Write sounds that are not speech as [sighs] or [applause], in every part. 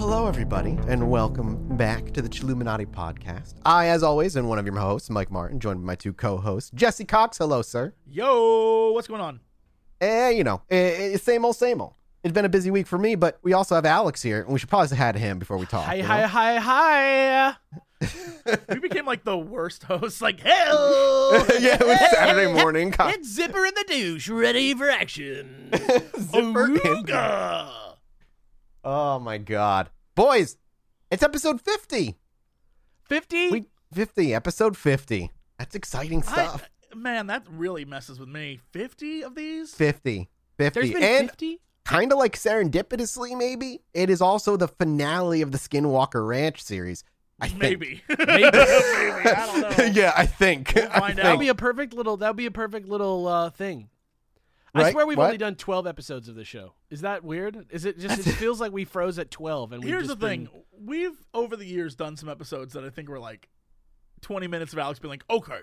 Hello, everybody, and welcome back to the Chilluminati podcast. I, as always, am one of your hosts, Mike Martin, joined by my two co-hosts, Jesse Cox. Hello, sir. Yo, what's going on? Eh, you know, eh, eh, same old, same old. It's been a busy week for me, but we also have Alex here, and we should probably have had him before we talk. Hi, you hi, know? hi, hi. [laughs] we became like the worst hosts. Like, hell, [laughs] yeah, it was Saturday morning. [laughs] Co- it's Zipper in the douche, ready for action. Zipper Ooga. Oh my God, boys! It's episode fifty. Fifty. We fifty, episode fifty. That's exciting stuff. man, that really messes with me. Fifty of these. 50. 50. There's been and fifty. kind of like serendipitously, maybe it is also the finale of the Skinwalker Ranch series. I think. Maybe. [laughs] [laughs] Maybe. Maybe. I don't [laughs] know. yeah, I think. We'll I think. That'd be a perfect little. That'll be a perfect little uh, thing. I swear we've What? only done twelve episodes of the show. Is that weird? Is it just? It feels like we froze at twelve, and we've Here's the just thing: we've over the years done some episodes that I think were like 20 minutes of Alex being like, "Okay,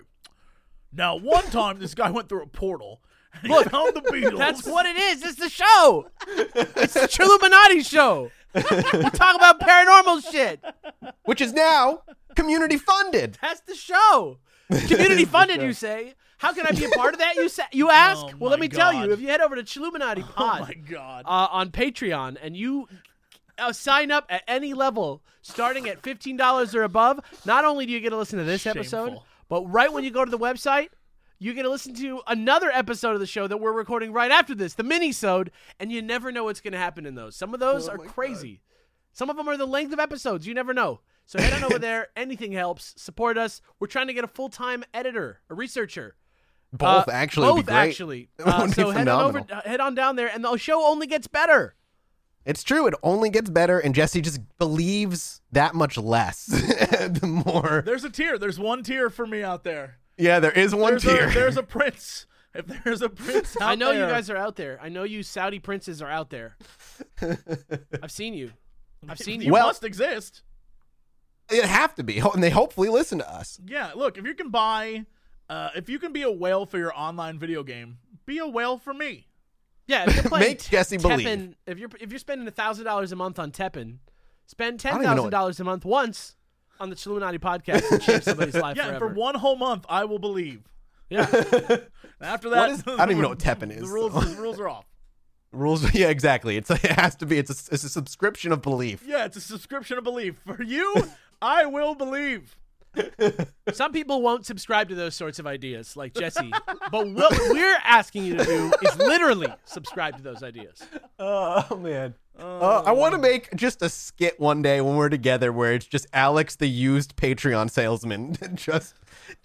now one time this guy went through a portal and he found the Beatles." That's what it is. It's the show. it's the Chilluminati show. we talk about paranormal shit. Which is now community funded. That's the show. [laughs] Community funded, you say? How can I be a part of that? You say, you [laughs] ask. Oh well, let my me tell you. If you head over to Chilluminati [laughs] Oh Pod my god! uh, on Patreon and you uh, sign up at any level, starting at fifteen dollars or above, not only do you get to listen to this episode, but right when you go to the website, you get to listen to another episode of the show that we're recording right after this, the mini-sode, and you never know what's going to happen in those. Some of those are crazy. Some of them are the length of episodes. You never know. So head on over [laughs] there. Anything helps. Support us. We're trying to get a full-time editor, a researcher. Both Uh, actually both be great. actually. [laughs] Uh, so head on over, uh, head on down there, and the show only gets better. It's true. It only gets better, and Jesse just believes that much less. [laughs] the more. There's a tier. There's one tier for me out there. Yeah, there is one There's tier. a there's a [laughs] prince. If there's a prince out I know you guys are out there. I know you Saudi princes are out there. I've seen you. I've seen you. You Well- must exist. It'd have to be, and they hopefully listen to us. Yeah, look, if you can buy, uh, if you can be a whale for your online video game, be a whale for me. yeah, if you're [laughs] playing Make Jesse Teppen, believe. If you're if you're spending thousand dollars a month on Teppen, spend ten don't even know thousand dollars a month once on the Chilluminati podcast and change somebody's [laughs] life Yeah, forever. for one whole month, I will believe. yeah, [laughs] after that, I don't even know what Teppen The is, rules, so. the rules are off. Rules. Yeah, exactly. It's it has to be. It's a, it's a subscription of belief. Yeah, it's a subscription of belief. For you, I will believe. Some people won't subscribe to those sorts of ideas, like Jesse. but what we're asking you to do is literally subscribe to those ideas. Oh man. Uh, I want to make just a skit one day when we're together where it's just Alex, the used Patreon salesman, [laughs] just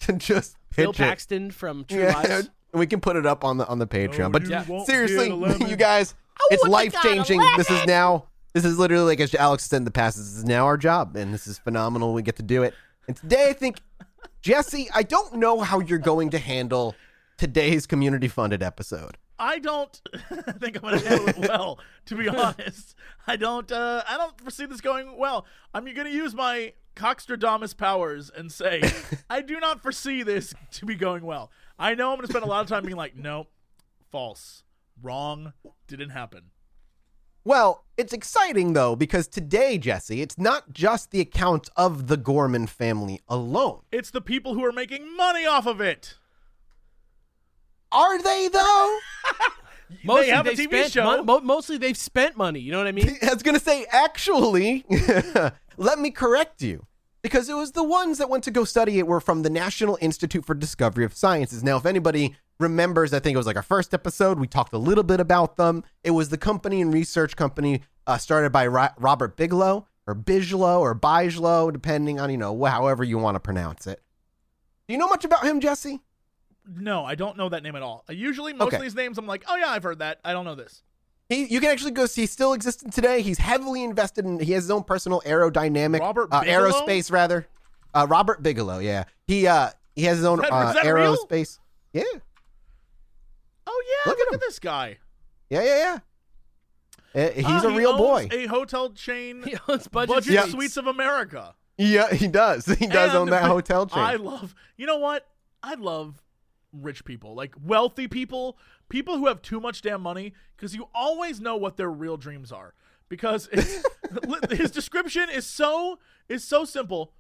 to just pitch Bill it. Paxton from True Yeah, Lies. we can put it up on the on the Patreon. Oh, but you won't seriously, get a lemon. you guys, it's life changing. This is now. This is literally like as Alex said in the past. This is now our job, and this is phenomenal. We get to do it. And today, I think, Jesse, I don't know how you're going to handle today's community funded episode. I don't [laughs] think I'm going to handle it well. To be honest, I don't. Uh, I don't foresee this going well. I'm going to use my Coxtradamus powers and say [laughs] I do not foresee this to be going well. I know I'm going to spend a lot of time being like, nope, false, wrong, didn't happen. Well, it's exciting though because today, Jesse, it's not just the account of the Gorman family alone. It's the people who are making money off of it. Are they though? [laughs] Mostly have a they've TV spent show. mon- mo- mostly they've spent money. You know what I mean? [laughs] I was gonna say, actually, [laughs] let me correct you. because it was the ones that went to go study it were from the National Institute for Discovery of Sciences. Now, if anybody remembers, I think it was like our first episode, we talked a little bit about them. It was the company and research company uh, started by Ro- Robert Bigelow or Bigelow or Bigelow, depending on, you know, however you want to pronounce it. Do you know much about him, Jesse? No, I don't know that name at all. I usually most Okay. of these names I'm like, oh yeah, I've heard that. I don't know this. He, you can actually go see. He still exists today. He's heavily invested in. He has his own personal aerodynamic, Robert uh, aerospace rather. Uh, Robert Bigelow. Yeah, he uh he has his own that- uh, is real? aerospace. Yeah, Oh yeah, Look look, at at, this guy. yeah, yeah, yeah. Uh, he's Ah, a he real owns boy. A hotel chain, He owns budget, Budget Yeah. Suites of America. Yeah, he does. [laughs] He does And own that [laughs] hotel chain. I love. You know what? I love rich people, like wealthy people, people who have too much damn money, because you always know what their real dreams are. Because [laughs] his description is so is so simple.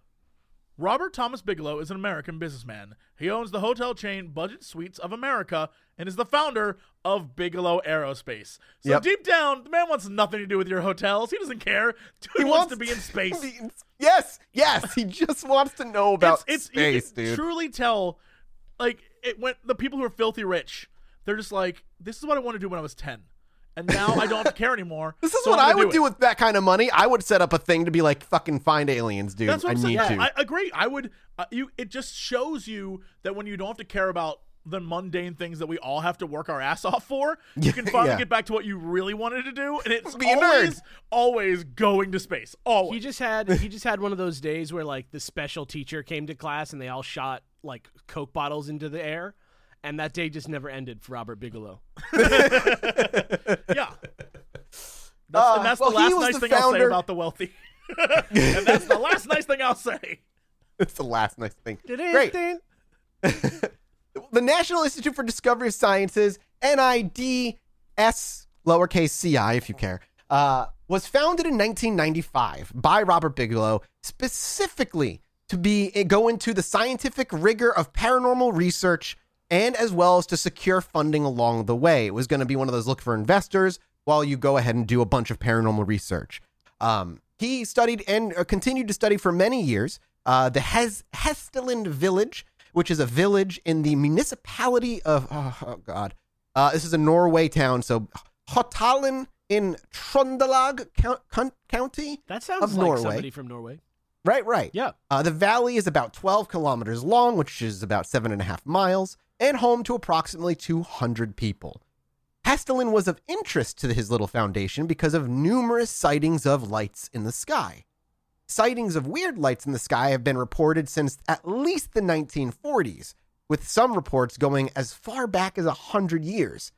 Robert Thomas Bigelow is an American businessman. He owns the hotel chain Budget Suites of America and is the founder of Bigelow Aerospace. So Yep. deep down, the man wants nothing to do with your hotels. He doesn't care. Dude wants, to be in space. yes, yes. He just wants to know about it's, it's space, you can dude. truly tell like it when the people who are filthy rich they're just like this is what i want to do when i was 10 and now i don't have to care anymore [laughs] This is so what I'm I gonna would do, it. with that kind of money. I would set up a thing to be like, fucking find aliens, dude. that's what I i'm saying need to. i agree i would uh, you it just shows you that when you don't have to care about the mundane things that we all have to work our ass off for you can [laughs] finally Yeah. get back to what you really wanted to do and it's Be always always going to space always He just had he just had one of those days where like the special teacher came to class and they all shot like coke bottles into the air, and that day just never ended for Robert Bigelow. [laughs] [laughs] Yeah. That's, Uh, and that's well, the last nice the thing I'll say about the wealthy. [laughs] and that's the last nice thing I'll say. It's the last nice thing. Great. the National Institute for Discovery of Sciences, NIDS, lowercase ci, if you care, uh, was founded in 1995 by Robert Bigelow specifically to be go into the scientific rigor of paranormal research and as well as to secure funding along the way. It was going to be one of those look for investors while you go ahead and do a bunch of paranormal research. Um, he studied and uh, continued to study for many years uh, the Hes- Hessdalen Village, which is a village in the municipality of, oh, oh God, uh, this is a Norway town, so Holtålen in Trondelag Count- Count- County. That sounds Of like Norway. somebody from Norway. Right, right. Yeah. Uh, the valley is about 12 kilometers long, which is about seven and a half miles, and home to approximately 200 people. Hessdalen was of interest to his little foundation because of numerous sightings of lights in the sky. Sightings of weird lights in the sky have been reported since at least the 1940s, with some reports going as far back as 100 years.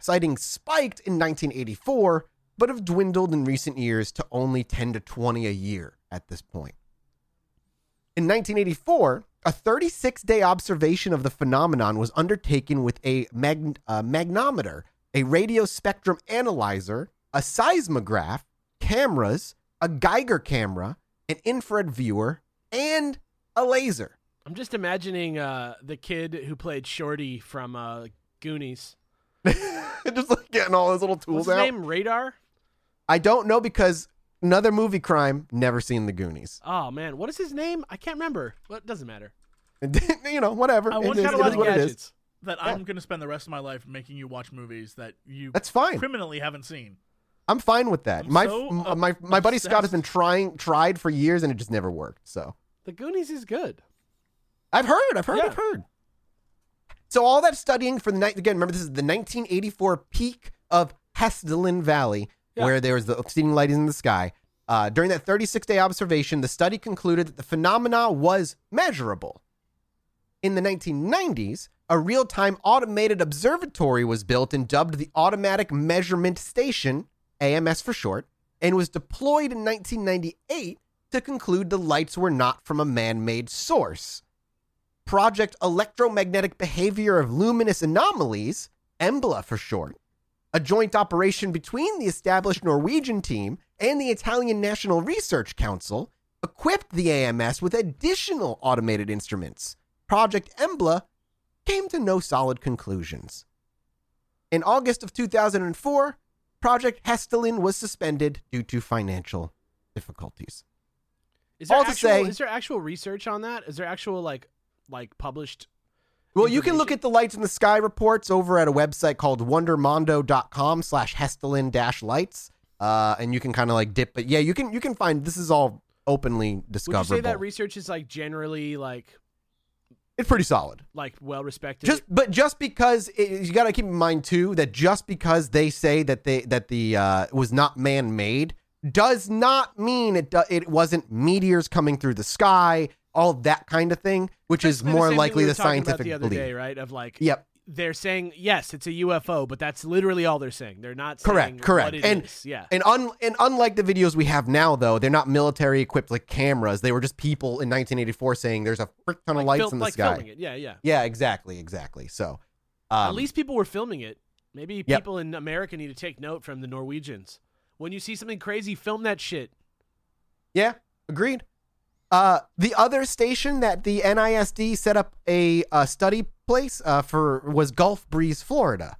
Sightings spiked in 1984, but have dwindled in recent years to only 10 to 20 a year at this point. In 1984, a 36 day observation of the phenomenon was undertaken with a mag- uh, magnometer, a radio spectrum analyzer, a seismograph, cameras, a Geiger camera, an infrared viewer, and a laser. I'm just imagining uh, the kid who played Shorty from uh, Goonies. [laughs] Just like getting all those little tools What's his out. name? Radar. I don't know because another movie crime, never seen the Goonies. Oh man, what is his name? I can't remember. Well, it doesn't matter. [laughs] you know, whatever. I It want is- kind it of what it is. gadgets. That I'm going to spend the rest of my life making you watch movies that you That's fine. criminally haven't seen. I'm fine with that. I'm my so m- uh, my my buddy Scott has been trying tried for years and it just never worked. So The Goonies is good. I've heard, I've heard, Yeah. I've heard. So all that studying for the night again. Remember, this is the 1984 peak of Hessdalen Valley, Yeah. where there was the obscene light in the sky. Uh, during that 36 day observation, the study concluded that the phenomena was measurable. In the 1990s, a real time automated observatory was built and dubbed the Automatic Measurement Station, AMS for short, and was deployed in 1998 to conclude the lights were not from a man made source. Project Electromagnetic Behavior of Luminous Anomalies, EMBLA for short, a joint operation between the established Norwegian team and the Italian National Research Council, equipped the AMS with additional automated instruments. Project EMBLA came to no solid conclusions. In August of 2004, Project Hessdalen was suspended due to financial difficulties. Is there All to actual, say- is there actual research on that? Is there actual like like published? Well, you can look at the lights in the sky reports over at a website called wondermondo.com slash hessdalen dash lights. Uh, and you can kind of like dip, but yeah, you can you can find this is all openly discoverable. Would you say that research is like generally like it's pretty solid. like well respected? Just but just because it, you got to keep in mind too that just because they say that they that the uh, was not man made does not mean it do, it wasn't meteors coming through the sky, all that kind of thing, which is the more same likely we the scientific the other belief. day, right? Of like, Yep. they're saying yes, it's a UFO, but that's literally all they're saying. They're not saying Correct, correct. what it and is. Yeah, and un, and unlike the videos we have now, though, they're not military equipped like cameras. They were just people in 1984 saying there's a frick ton like of lights fil- in the like sky. filming it. Yeah, yeah. Yeah, exactly, exactly. So, um, At least people were filming it. Maybe Yep. people in America need to take note from the Norwegians. When you see something crazy, film that shit. Yeah, agreed. Uh, the other station that the NISD set up a, uh study place uh, for was Gulf Breeze, Florida.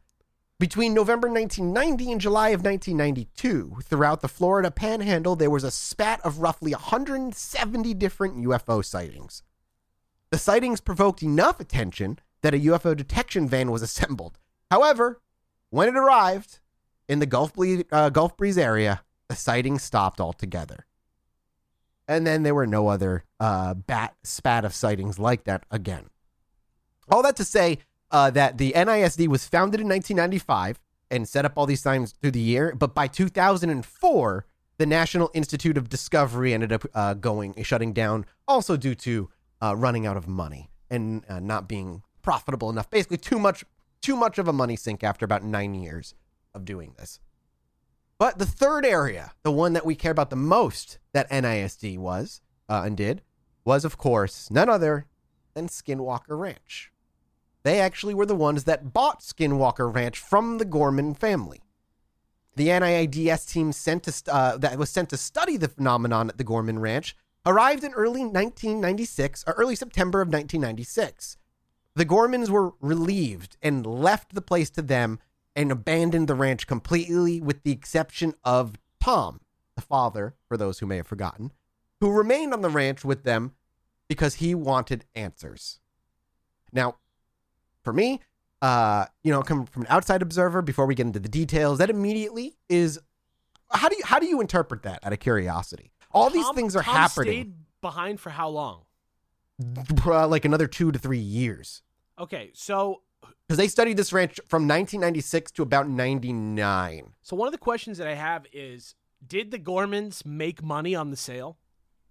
Between November 1990 and July of 1992, throughout the Florida panhandle, there was a spat of roughly 170 different UFO sightings. The sightings provoked enough attention that a UFO detection van was assembled. However, when it arrived in the Gulf, Ble- uh, Gulf Breeze area, the sightings stopped altogether. And then there were no other uh, bat spat of sightings like that again. All that to say uh, that the NISD was founded in 1995 and set up all these signs through the year, but by 2004, the National Institute of Discovery ended up uh, going shutting down, also due to uh, running out of money and uh, not being profitable enough. Basically, too much too much of a money sink after about nine years of doing this. But the third area, the one that we care about the most that NISD was uh, and did, was of course none other than Skinwalker Ranch. They actually were the ones that bought Skinwalker Ranch from the Gorman family. The NIADS team sent to uh, that was sent to study the phenomenon at the Gorman Ranch arrived in early 1996 or early September of 1996. The Gormans were relieved and left the place to them and abandoned the ranch completely, with the exception of Tom, the father, for those who may have forgotten, who remained on the ranch with them because he wanted answers. Now, for me, uh, you know, coming from an outside observer, before we get into the details, that immediately is how do you how do you interpret that out of curiosity? All these things are Tom happening Stayed behind for how long? like another two to three years Okay, so because they studied this ranch from 1996 to about 99. so one of the questions that I have is, did the Gormans make money on the sale,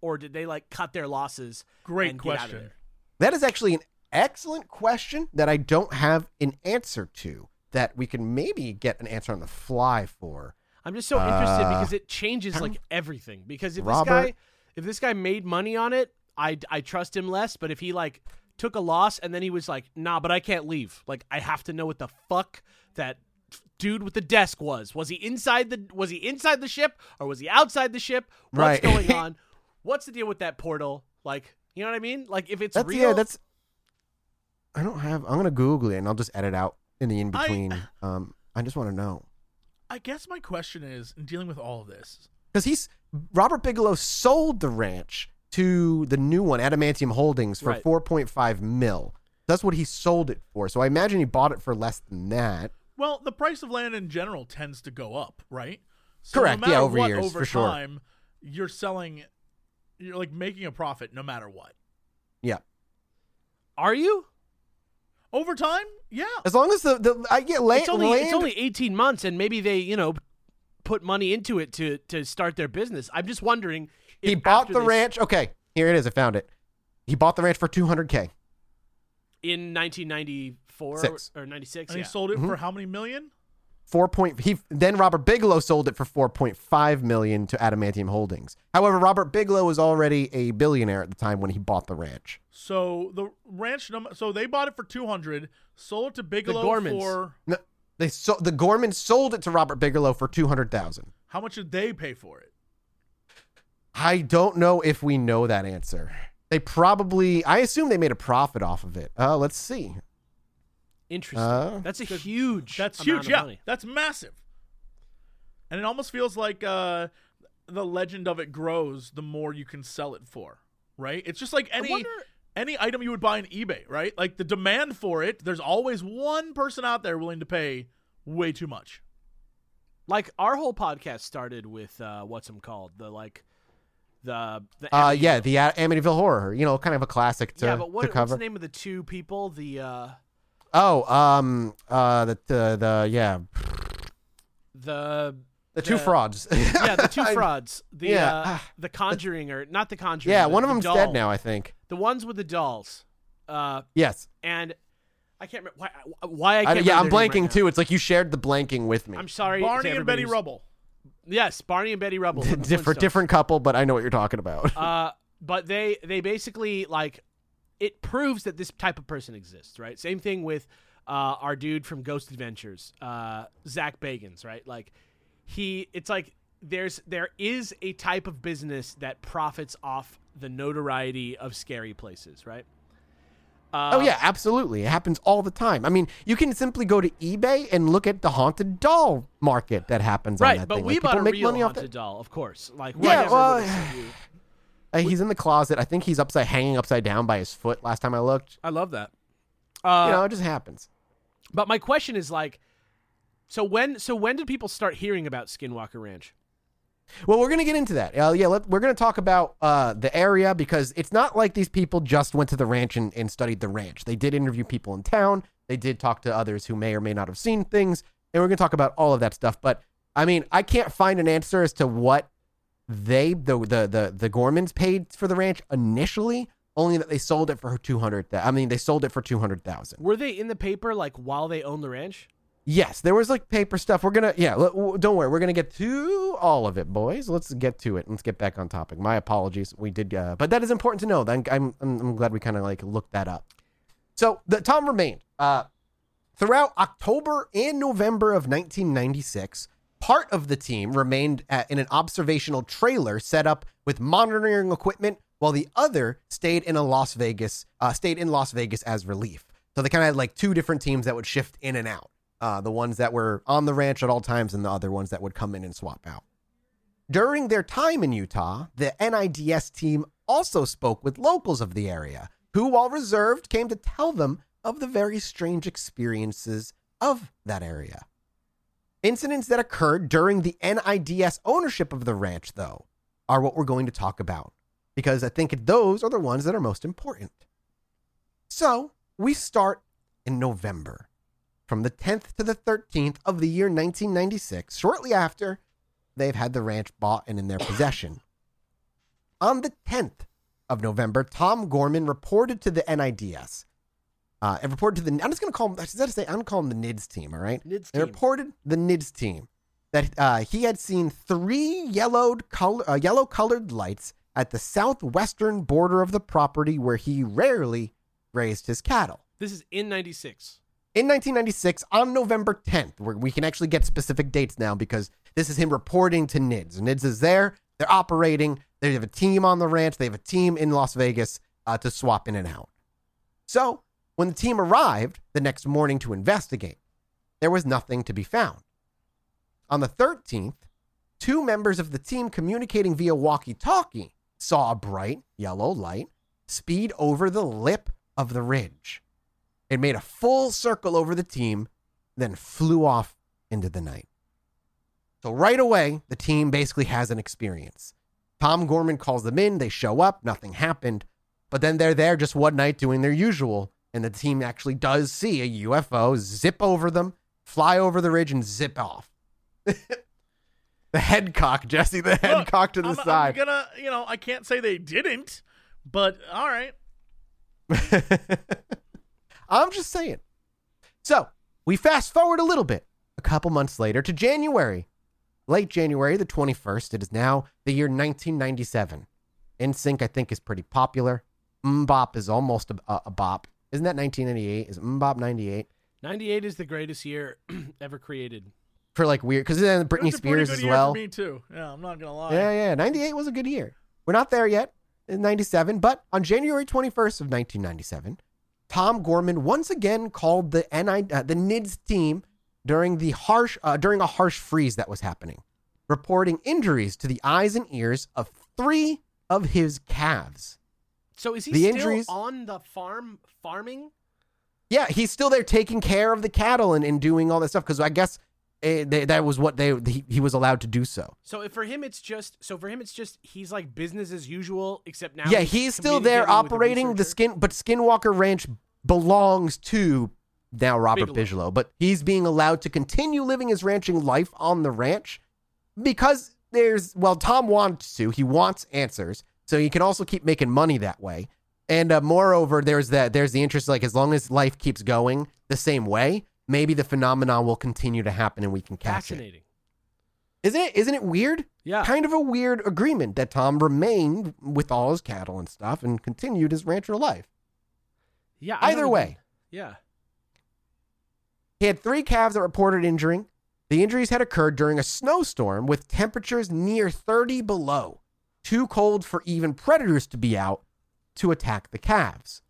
or did they like cut their losses? Great and get out of question. there? That is actually an excellent question that I don't have an answer to. That we can maybe get an answer on the fly for. I'm just so interested Uh, because it changes like everything. Because if Robert? this guy, if this guy made money on it, I I trust him less. But if he like took a loss and then he was like, nah, but I can't leave. Like I have to know what the fuck that dude with the desk was. Was he inside the Was he inside the ship or was he outside the ship? What's Right. going [laughs] on? What's the deal with that portal? Like, you know what I mean? Like if it's That's real, yeah. That's. I don't have. I'm gonna Google it and I'll just edit out in the in between. Um, I just want to know I guess my question is, in dealing with all of this, because he's Robert Bigelow sold the ranch to the new one, Adamantium Holdings, for Right. 4.5 mil. That's what he sold it for. So I imagine he bought it for less than that. well, the price of land in general tends to go up, right? So Correct, No yeah, over what, years, over for sure. time, you're selling, you're like making a profit no matter what. Yeah. are you? Over time, yeah. As long as the the I get land. it's only land it's only 18 months and maybe they you know put money into it to to start their business i'm just wondering he bought the this- ranch. Okay, here it is. I found it. He bought the ranch for 200k. in 1994 Six. or 96 And yeah. he sold it Mm-hmm. for how many million? Four point. He then Robert Bigelow sold it for 4.5 million to Adamantium Holdings. However, Robert Bigelow was already a billionaire at the time when he bought the ranch. So the ranch number. So they bought it for two hundred, sold it to Bigelow Gormans. for No, they so the Gorman sold it to Robert Bigelow for 200,000. how much did they pay for it? I don't know if we know that answer. They probably. I assume they made a profit off of it. Uh, let's see. interesting Uh, that's a huge That's huge. of Yeah, money. that's massive. And it almost feels like uh, the legend of it grows, the more you can sell it for, right? It's just like any wonder- any item you would buy on eBay, right? Like the demand for it, there's always one person out there willing to pay way too much. Like our whole podcast started with uh, what's them called the like the the Uh, Amityville- yeah, the Amityville Horror. You know, kind of a classic to, yeah, but what, to what's cover. the name of the two people? The uh, Oh, um, uh, the the, the yeah, the the two frauds. [laughs] yeah the two frauds. The Yeah. uh, the Conjuring or not the Conjuring. Yeah, the- one of them's doll. dead now, I think. The ones with the dolls. Uh, Yes. and I can't remember why. Why I I, can't yeah, I'm remember their name blanking right too. It's like you shared the blanking with me. I'm sorry, Barney to and Betty everybody Rubble. Yes, Barney and Betty Rubble. [laughs] different different couple, but I know what you're talking about. Uh, but they they basically like it proves that this type of person exists, right? Same thing with uh, our dude from Ghost Adventures, uh, Zach Bagans, right? Like he, it's like there's there is a type of business that profits off the notoriety of scary places, right? Uh, oh yeah, absolutely. It happens all the time. I mean, you can simply go to eBay and look at the haunted doll market that happens on right. that But thing. we Like, bought people a make real money off haunted that. doll, of course. Like Yeah, well, would have sent you. Uh, he's in the closet. I think he's upside hanging upside down by his foot. Last time I looked, I love that. Uh, you know, it just happens. But my question is like, so when so when did people start hearing about Skinwalker Ranch? Well, we're gonna get into that. Uh, yeah, let, we're gonna talk about uh, the area because it's not like these people just went to the ranch and, and studied the ranch. They did interview people in town. They did talk to others who may or may not have seen things, and we're gonna talk about all of that stuff. But I mean, I can't find an answer as to what they the the the, the Gormans paid for the ranch initially. Only that they sold it for two hundred. I mean, they sold it for two hundred thousand. Were they in the paper like while they owned the ranch? Yes, there was like paper stuff. We're gonna, yeah. Don't worry, we're gonna get to all of it, boys. Let's get to it. Let's get back on topic. My apologies. We did, uh, but that is important to know. I'm, I'm, I'm glad we kind of like looked that up. So the Tom remained uh, throughout October and November of 1996. Part of the team remained at, in an observational trailer set up with monitoring equipment, while the other stayed in a Las Vegas, uh, stayed in Las Vegas as relief. So they kind of had like two different teams that would shift in and out. Uh, the ones that were on the ranch at all times, and the other ones that would come in and swap out. During their time in Utah, the NIDS team also spoke with locals of the area, who, while reserved, came to tell them of the very strange experiences of that area. Incidents that occurred during the NIDS ownership of the ranch, though, are what we're going to talk about, because I think those are the ones that are most important. So, we start in November. From the 10th to the 13th of the year 1996, shortly after they've had the ranch bought and in their possession. On the 10th of November, Tom Gorman reported to the NIDS. Uh, and reported to the. I'm just going to call him. Is that to say? I'm to the NIDS team. All right. NIDS They team. reported the NIDS team that uh, he had seen three yellowed color, uh, yellow colored lights at the southwestern border of the property where he rarely raised his cattle This is in '96. In 1996 on November 10th, where we can actually get specific dates now because this is him reporting to NIDS. NIDS is there, they're operating, they have a team on the ranch, they have a team in Las Vegas uh, to swap in and out. So when the team arrived the next morning to investigate, there was nothing to be found. On the 13th, two members of the team communicating via walkie talkie saw a bright yellow light speed over the lip of the ridge. It made a full circle over the team, then flew off into the night. So, right away, the team basically has an experience. Tom Gorman calls them in, they show up, nothing happened, but then they're there just one night doing their usual, and the team actually does see a UFO zip over them, fly over the ridge, and zip off. [laughs] the head cock, Jesse, the head Look, cock to the I'm, side. I'm gonna, you know, I can't say they didn't, but all right. [laughs] I'm just saying. So we fast forward a little bit, a couple months later to January, late January, the 21st. It is now the year 1997. NSYNC, I think, is pretty popular. MMMBop is almost a, a, a bop. Isn't that 1998? Is MMMBop 98? '98 is the greatest year [clears throat] ever created. For like weird, because then Britney was a Spears good as year well. For me too. Yeah, I'm not gonna lie. Yeah, yeah. 98 was a good year. We're not there yet in 97, but on January 21st of 1997, Tom Gorman once again called the NI, uh, the NIDS team during the harsh uh, during a harsh freeze that was happening. reporting injuries to the eyes and ears of three of his calves. So is he The still injuries- on the farm farming? Yeah, he's still there taking care of the cattle and, and doing all that stuff because I guess eh, they, that was what they he, he was allowed to do so. So if for him it's just so for him it's just he's like business as usual except now yeah, he's still there operating the skin, but Skinwalker Ranch belongs to now Robert Bigelow. Bigelow. But he's being allowed to continue living his ranching life on the ranch because there's well, Tom wants to. He wants answers, so he can also keep making money that way. And uh, moreover, there's that there's the interest like as long as life keeps going the same way, maybe the phenomenon will continue to happen and we can catch it. Fascinating. Isn't it? Isn't it weird? Yeah. Kind of a weird agreement that Tom remained with all his cattle and stuff and continued his rancher life. Yeah. I Either even- way, Yeah. he had three calves that reported injuring. The injuries had occurred during a snowstorm with temperatures near 30 below, too cold for even predators to be out to attack the calves.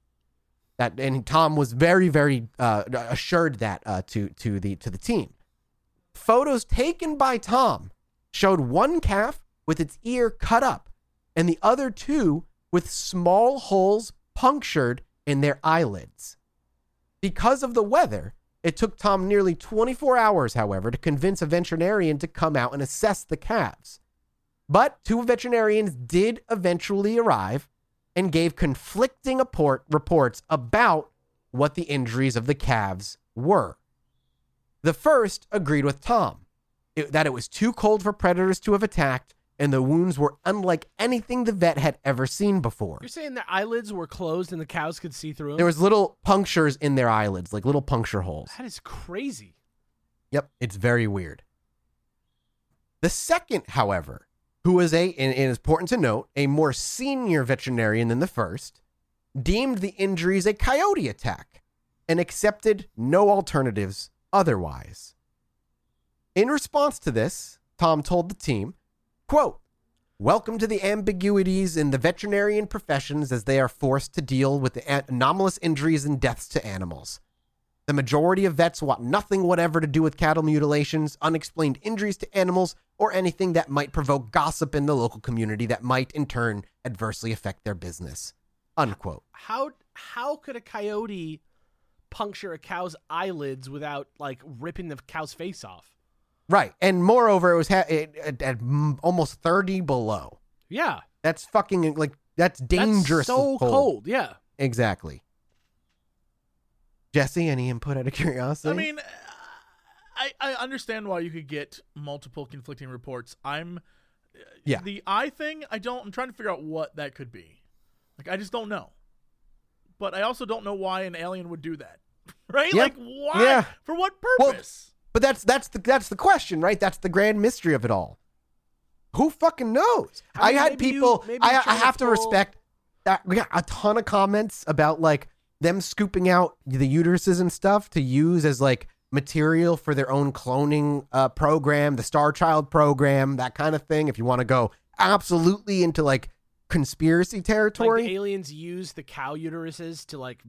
That and Tom was very, very uh, assured that uh, to to the to the team. Photos taken by Tom showed one calf with its ear cut up, and the other two with small holes punctured in their eyelids. Because of the weather, it took Tom nearly 24 hours, however, to convince a veterinarian to come out and assess the calves. But two veterinarians did eventually arrive and gave conflicting apport- reports about what the injuries of the calves were. The first agreed with Tom it- that it was too cold for predators to have attacked, and the wounds were unlike anything the vet had ever seen before. You're saying their eyelids were closed and the cows could see through them? There was little punctures in their eyelids, like little puncture holes. that is crazy. Yep, it's very weird. The second, however, who was a, and it is important to note, a more senior veterinarian than the first, deemed the injuries a coyote attack and accepted no alternatives otherwise. In response to this, Tom told the team, quote, Welcome to the ambiguities in the veterinarian professions as they are forced to deal with the anomalous injuries and deaths to animals. The majority of vets want nothing whatever to do with cattle mutilations, unexplained injuries to animals, or anything that might provoke gossip in the local community that might in turn adversely affect their business. Unquote. How how could a coyote puncture a cow's eyelids without like ripping the cow's face off? Right. And moreover, it was ha- it, at, at almost 30 below. Yeah. That's fucking like, that's dangerous. That's so cold. Yeah. Exactly. Jesse, any input out of curiosity? I mean, I I understand why you could get multiple conflicting reports. I'm uh, Yeah. the eye thing. I don't. I'm trying to figure out what that could be. Like I just don't know. But I also don't know why an alien would do that. [laughs] Right? Yeah. Like why? Yeah. For what Well, purpose? But that's that's the that's the question, right? That's the grand mystery of it all. Who fucking knows? I I, had maybe you- people. I, I to have to pull- respect that. We got a ton of comments about like them scooping out the uteruses and stuff to use as like material for their own cloning uh, program, the Star Child program, that kind of thing. If you want to go absolutely into like conspiracy Like territory, the aliens use the cow uteruses to like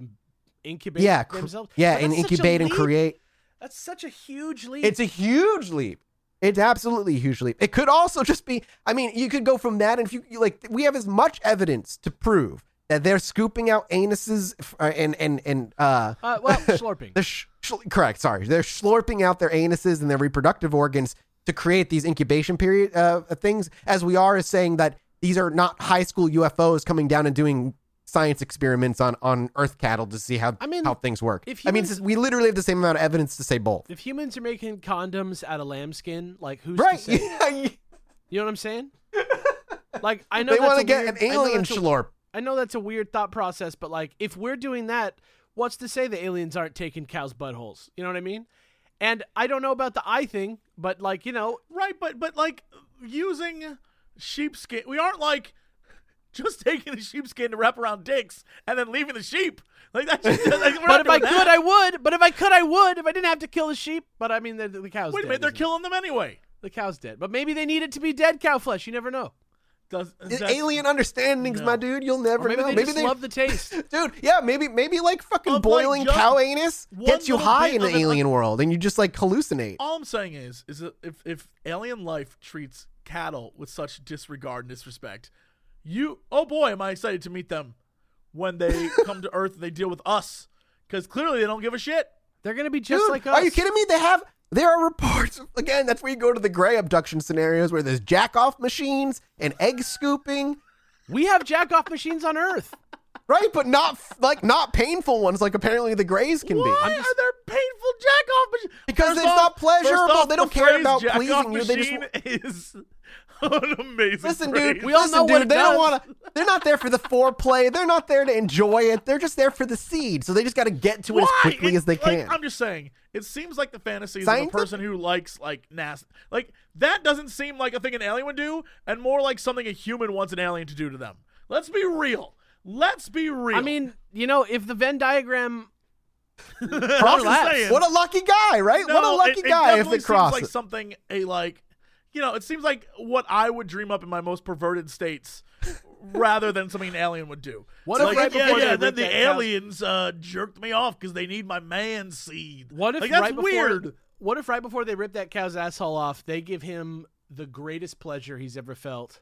incubate yeah, themselves. yeah, and that's such a incubate and create. That's such a huge leap. It's a huge leap. It's absolutely a huge leap. It could also just be. I mean, you could go from that, and if you like, we have as much evidence to prove they're scooping out anuses uh, and and and uh, uh, well, [laughs] slurping. they're sh- sh- correct. Sorry, they're slurping out their anuses and their reproductive organs to create these incubation period uh, things. As we are is saying that these are not high school UFOs coming down and doing science experiments on on Earth cattle to see how I mean, how things work. if I mean, we literally have the same amount of evidence to say both. if humans are making condoms out of lambskin, like who's Right? Yeah. [laughs] You know what I'm saying? Like I know they want to get weird- an alien schlorp. I know that's a weird thought process, but like if we're doing that, what's to say the aliens aren't taking cows' buttholes? You know what I mean? And I don't know about the eye thing, but like you know, Right, but but like using sheepskin, we aren't like [laughs] just taking the sheepskin to wrap around dicks and then leaving the sheep. Like that's just, like, [laughs] but if I doing could. I would. But if I could, I would. If I didn't have to kill the sheep, but I mean the, the cow's Wait a dead, minute, they're isn't it? killing them anyway. The cow's dead, but maybe they need it to be dead cow flesh. You never know. Does It's alien understandings, no. my dude. You'll never Or maybe know. they just love the taste. [laughs] dude. Yeah, maybe maybe like fucking Of, boiling just cow anus gets you high in the of it, alien world, and you just like hallucinate. All I'm saying is, is that if if alien life treats cattle with such disregard and disrespect, you oh boy, am I excited to meet them when they [laughs] come to Earth and they deal with us because clearly they don't give a shit. They're gonna be just Dude, like us. Are you kidding me? They have. There are reports. Again, that's where you go to the gray abduction scenarios where there's jack off machines and egg scooping, We have jack off machines on Earth. right? But not like not painful ones like apparently the grays can be. Why are there painful jack off machines? Because First it's off- not pleasurable. off, They don't the care about pleasing you. They just is [laughs] amazing. Listen, phrase. dude. We all listen, know dude. what it they don't want to. They're not there for the foreplay. They're not there to enjoy it. They're just there for the seed. So they just got to get to it as quickly It- as they like, can. I'm just saying, it seems like the fantasies of a person who likes like nasty. Like that doesn't seem like a thing an alien would do, and more like something a human wants an alien to do to them. Let's be real. Let's be real. I mean, you know, if the Venn diagram [laughs] I'm just overlaps. saying. what a lucky guy, right? what a lucky it, it guy if it crosses. Like something a like, you know, it seems like what I would dream up in my most perverted states, [laughs] rather than something an alien would do. What It's if like, right yeah, before yeah, they then rip the that cow's- aliens uh, jerked me off because they need my man seed. What if like, that's right before weird? what if right before they rip that cow's asshole off, they give him the greatest pleasure he's ever felt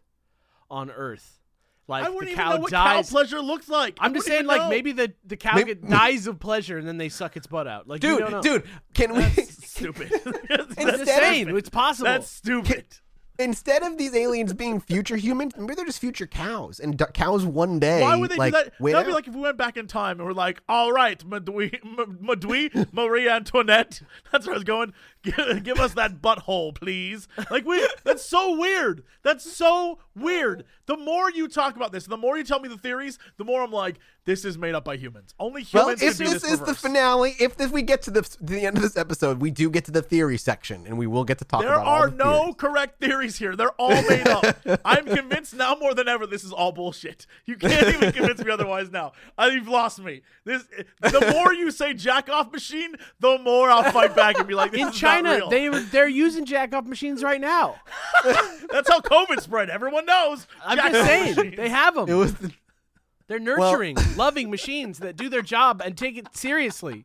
on Earth? Like I the wouldn't even cow know what dies. cow pleasure looks like. I I'm just saying, like know. maybe the the cow Maybe- get, dies of pleasure and then they suck its butt out. Like you don't know. dude, dude, can we That's stupid. [laughs] That's I'm of- it's possible. That's stupid. instead of these aliens being future humans, maybe they're just future cows, and d- cows one day. Why would they like, do that? win That'd be like if we went back in time and we're like, "All right, Madui, M- [laughs] Madui, Marie Antoinette." [laughs] That's where I was going. Give, [laughs] give us that butthole, please. Like we. That's so weird. That's so weird. The more you talk about this, the more you tell me the theories, the more I'm like, this is made up by humans. Only Well, humans if can do this this. is the finale, if this, we get to the to the end of this episode, we do get to the theory section, and we will get to talk There about all are the no theories. correct theories here. They're all made up. [laughs] I'm convinced now more than ever this is all bullshit. You can't even convince me otherwise now. I, you've lost me. This the more you say jack off machine, the more I'll fight back and be like, this in is not China, real. they they're using jack off machines right now. [laughs] That's how COVID spread. Everyone knows. I'm jack just saying machines. they have them. It was the, They're nurturing, loving machines that do their job and take it seriously.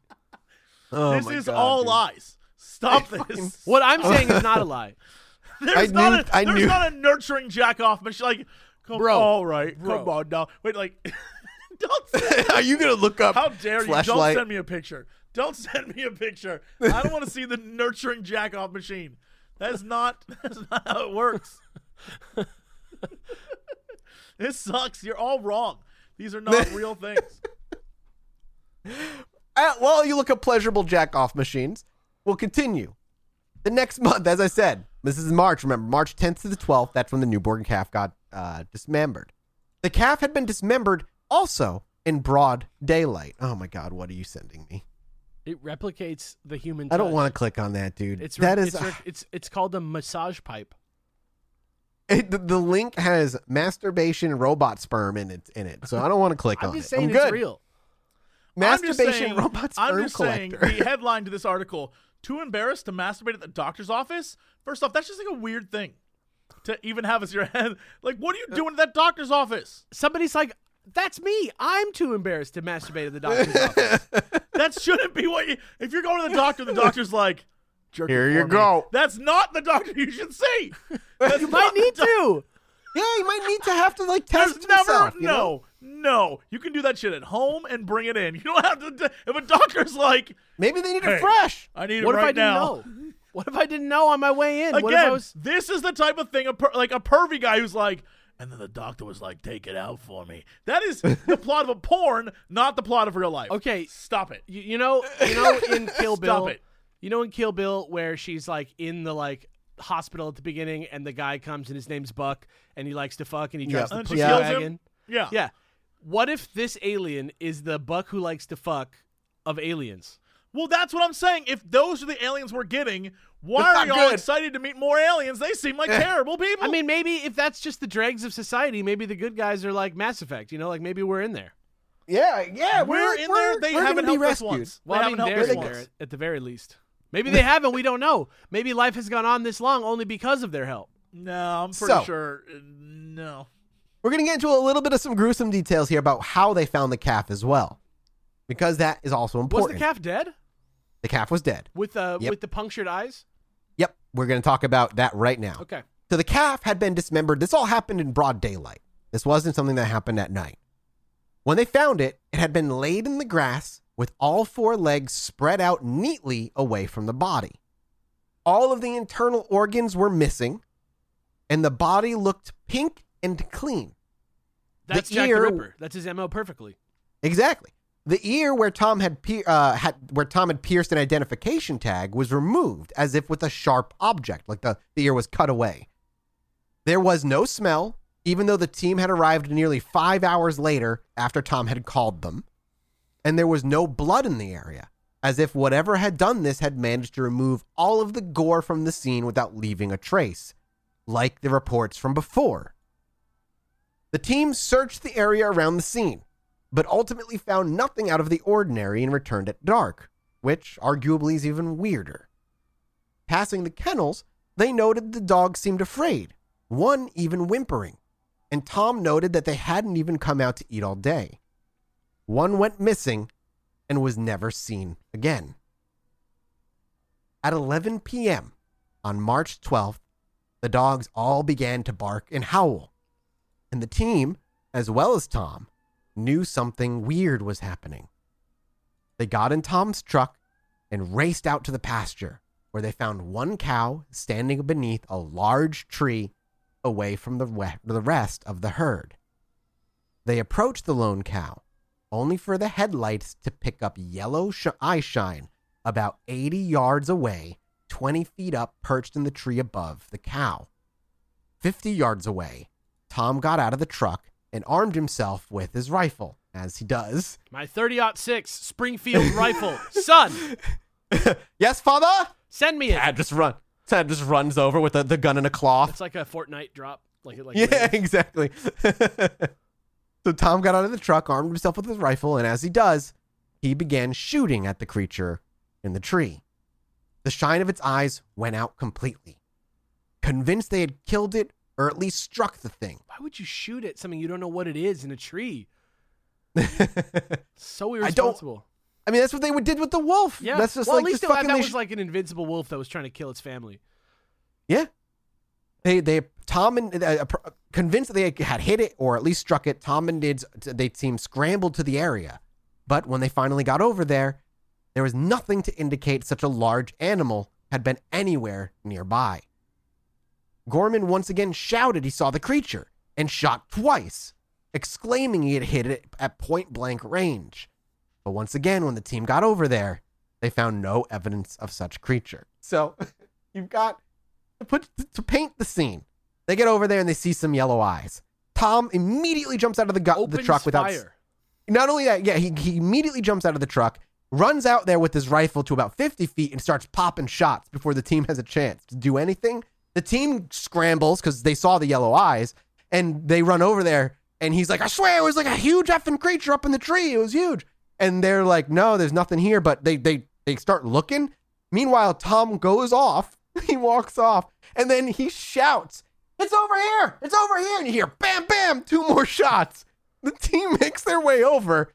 oh this is God, all dude. lies. Stop this. [laughs] What I'm saying is not a [laughs] lie. There's I not knew- a, I there's knew- not a nurturing jack off machine. Like, come, Bro. all right, Bro. come on now. Wait, like, don't. Say, Are you gonna look up? How dare you? Don't send me a picture. Don't send me a picture. I don't want to see the nurturing jack off machine. That's not [laughs] that's not how it works. [laughs] this sucks. You're all wrong. These are not [laughs] real things. Uh, well, you look up pleasurable jack off machines. We'll continue. The next month, as I said, this is March. Remember, March 10th to the 12th. That's when the newborn calf got uh, dismembered. The calf had been dismembered also in broad daylight. Oh my God, what are you sending me? It replicates the human. I don't want to click on that, dude. It's that re- is it's, re- [sighs] it's it's called a massage pipe. it, the, the link has masturbation robot sperm in it. In it, so I don't want to click [laughs] on just it. saying I'm it's good. real. I'm just Masturbation saying- [laughs] robot sperm I'm just saying collector. the [laughs] headline to this article: "Too embarrassed to masturbate at the doctor's office." First off, that's just like a weird thing to even have as your head. Like, what are you uh, doing at that doctor's office? Somebody's like, "That's me. I'm too embarrassed to masturbate at the doctor's office." That shouldn't be what you. If you're going to the doctor, the doctor's like, Jerk Here you for me." go. That's not the doctor you should see. [laughs] That's You might need doc- to. yeah, you might need to have to like There's test never yourself, you no know? no. You can do that shit at home and bring it in. You don't have to. d- If a doctor's like, Maybe they need Hey, it fresh. I need What it if right I didn't now. know? What if I didn't know on my way in? what if I Again, was? this is the type of thing a per- like a pervy guy who's like, and then the doctor was like, "Take it out for me." That is the [laughs] plot of a porn, not the plot of real life. Okay. stop it. You, you know, you know, in [laughs] Kill Stop Bill, it. you know, in Kill Bill, where she's like in the like hospital at the beginning, and the guy comes and his name's Buck, and he likes to fuck, and he drives Yep. the And pussy kills him. wagon. Yeah, Yeah. What if this alien is the Buck who likes to fuck of aliens? Well, that's what I'm saying. If those are the aliens we're getting, why are y'all good. excited to meet more aliens? They seem like [laughs] terrible people. I mean, maybe if that's just the dregs of society, maybe the good guys are like Mass Effect. You know, like maybe we're in there. Yeah, yeah, we're, we're, in we're, there. They we're haven't gonna be helped us rescued. once. Well, they I mean, haven't they're helped us there once. at the very least. Maybe they haven't. We don't know. Maybe life has gone on this long only because of their help. No, I'm pretty So- sure. uh, No. We're going to get into a little bit of some gruesome details here about how they found the calf as well, because that is also important. Was the calf dead The calf was dead. with uh, Yep. with the punctured eyes? We're going to talk about that right now. Okay. So the calf had been dismembered. This all happened in broad daylight. This wasn't something that happened at night. When they found it, it had been laid in the grass with all four legs spread out neatly away from the body. All of the internal organs were missing, and the body looked pink and clean. That's The Jack ear- the Ripper. That's his mo perfectly. Exactly. The ear where Tom had, uh, had where Tom had pierced an identification tag was removed as if with a sharp object, like the, the ear was cut away. There was no smell, even though the team had arrived nearly five hours later after Tom had called them. And there was no blood in the area, as if whatever had done this had managed to remove all of the gore from the scene without leaving a trace, like the reports from before. The team searched the area around the scene, but ultimately found nothing out of the ordinary and returned at dark, which arguably is even weirder. Passing the kennels, they noted the dogs seemed afraid, one even whimpering, and Tom noted that they hadn't even come out to eat all day. One went missing and was never seen again. At 11 p.m. on March 12th, the dogs all began to bark and howl, and the team, as well as Tom, knew something weird was happening. They got in Tom's truck and raced out to the pasture, where they found one cow standing beneath a large tree away from the, we- the rest of the herd. They approached the lone cow, only for the headlights to pick up yellow sh- eye shine about 80 yards away, 20 feet up, perched in the tree above the cow. 50 yards away, Tom got out of the truck and armed himself with his rifle, as he does. My 30 six Springfield rifle. [laughs] Son, yes, father? send me it. Just run. Dad just runs over with the, the gun and a cloth. It's like a Fortnite drop. Like, like yeah, [laughs] exactly. [laughs] so Tom got out of the truck, armed himself with his rifle, and as he does, he began shooting at the creature in the tree. The shine of its eyes went out completely. Convinced they had killed it, or at least struck the thing. Why would you shoot at something you don't know what it is in a tree? [laughs] So I don't- irresponsible. I mean, that's what they did with the wolf. Yeah. That's just well, like at least fucking that was sh- like an invincible wolf that was trying to kill its family. Yeah. They they Tom and uh, uh, convinced that they had hit it or at least struck it. Tom and did they team scrambled to the area, but when they finally got over there, there was nothing to indicate such a large animal had been anywhere nearby. Gorman once again shouted he saw the creature and shot twice, exclaiming he had hit it at point blank range. But once again, when the team got over there, they found no evidence of such creature. So [laughs] you've got to put to paint the scene. They get over there and they see some yellow eyes. Tom immediately jumps out of the, gu- the truck without. fire. Not only that, yeah, he, he immediately jumps out of the truck, runs out there with his rifle to about 50 feet, and starts popping shots before the team has a chance to do anything. The team scrambles because they saw the yellow eyes, and they run over there, and he's like, I swear it was like a huge effing creature up in the tree. It was huge. And they're like, no, there's nothing here, but they, they, they start looking. Meanwhile, Tom goes off. [laughs] He walks off, and then he shouts, It's over here! It's over here! And you hear bam, bam, two more shots. The team [laughs] makes their way over.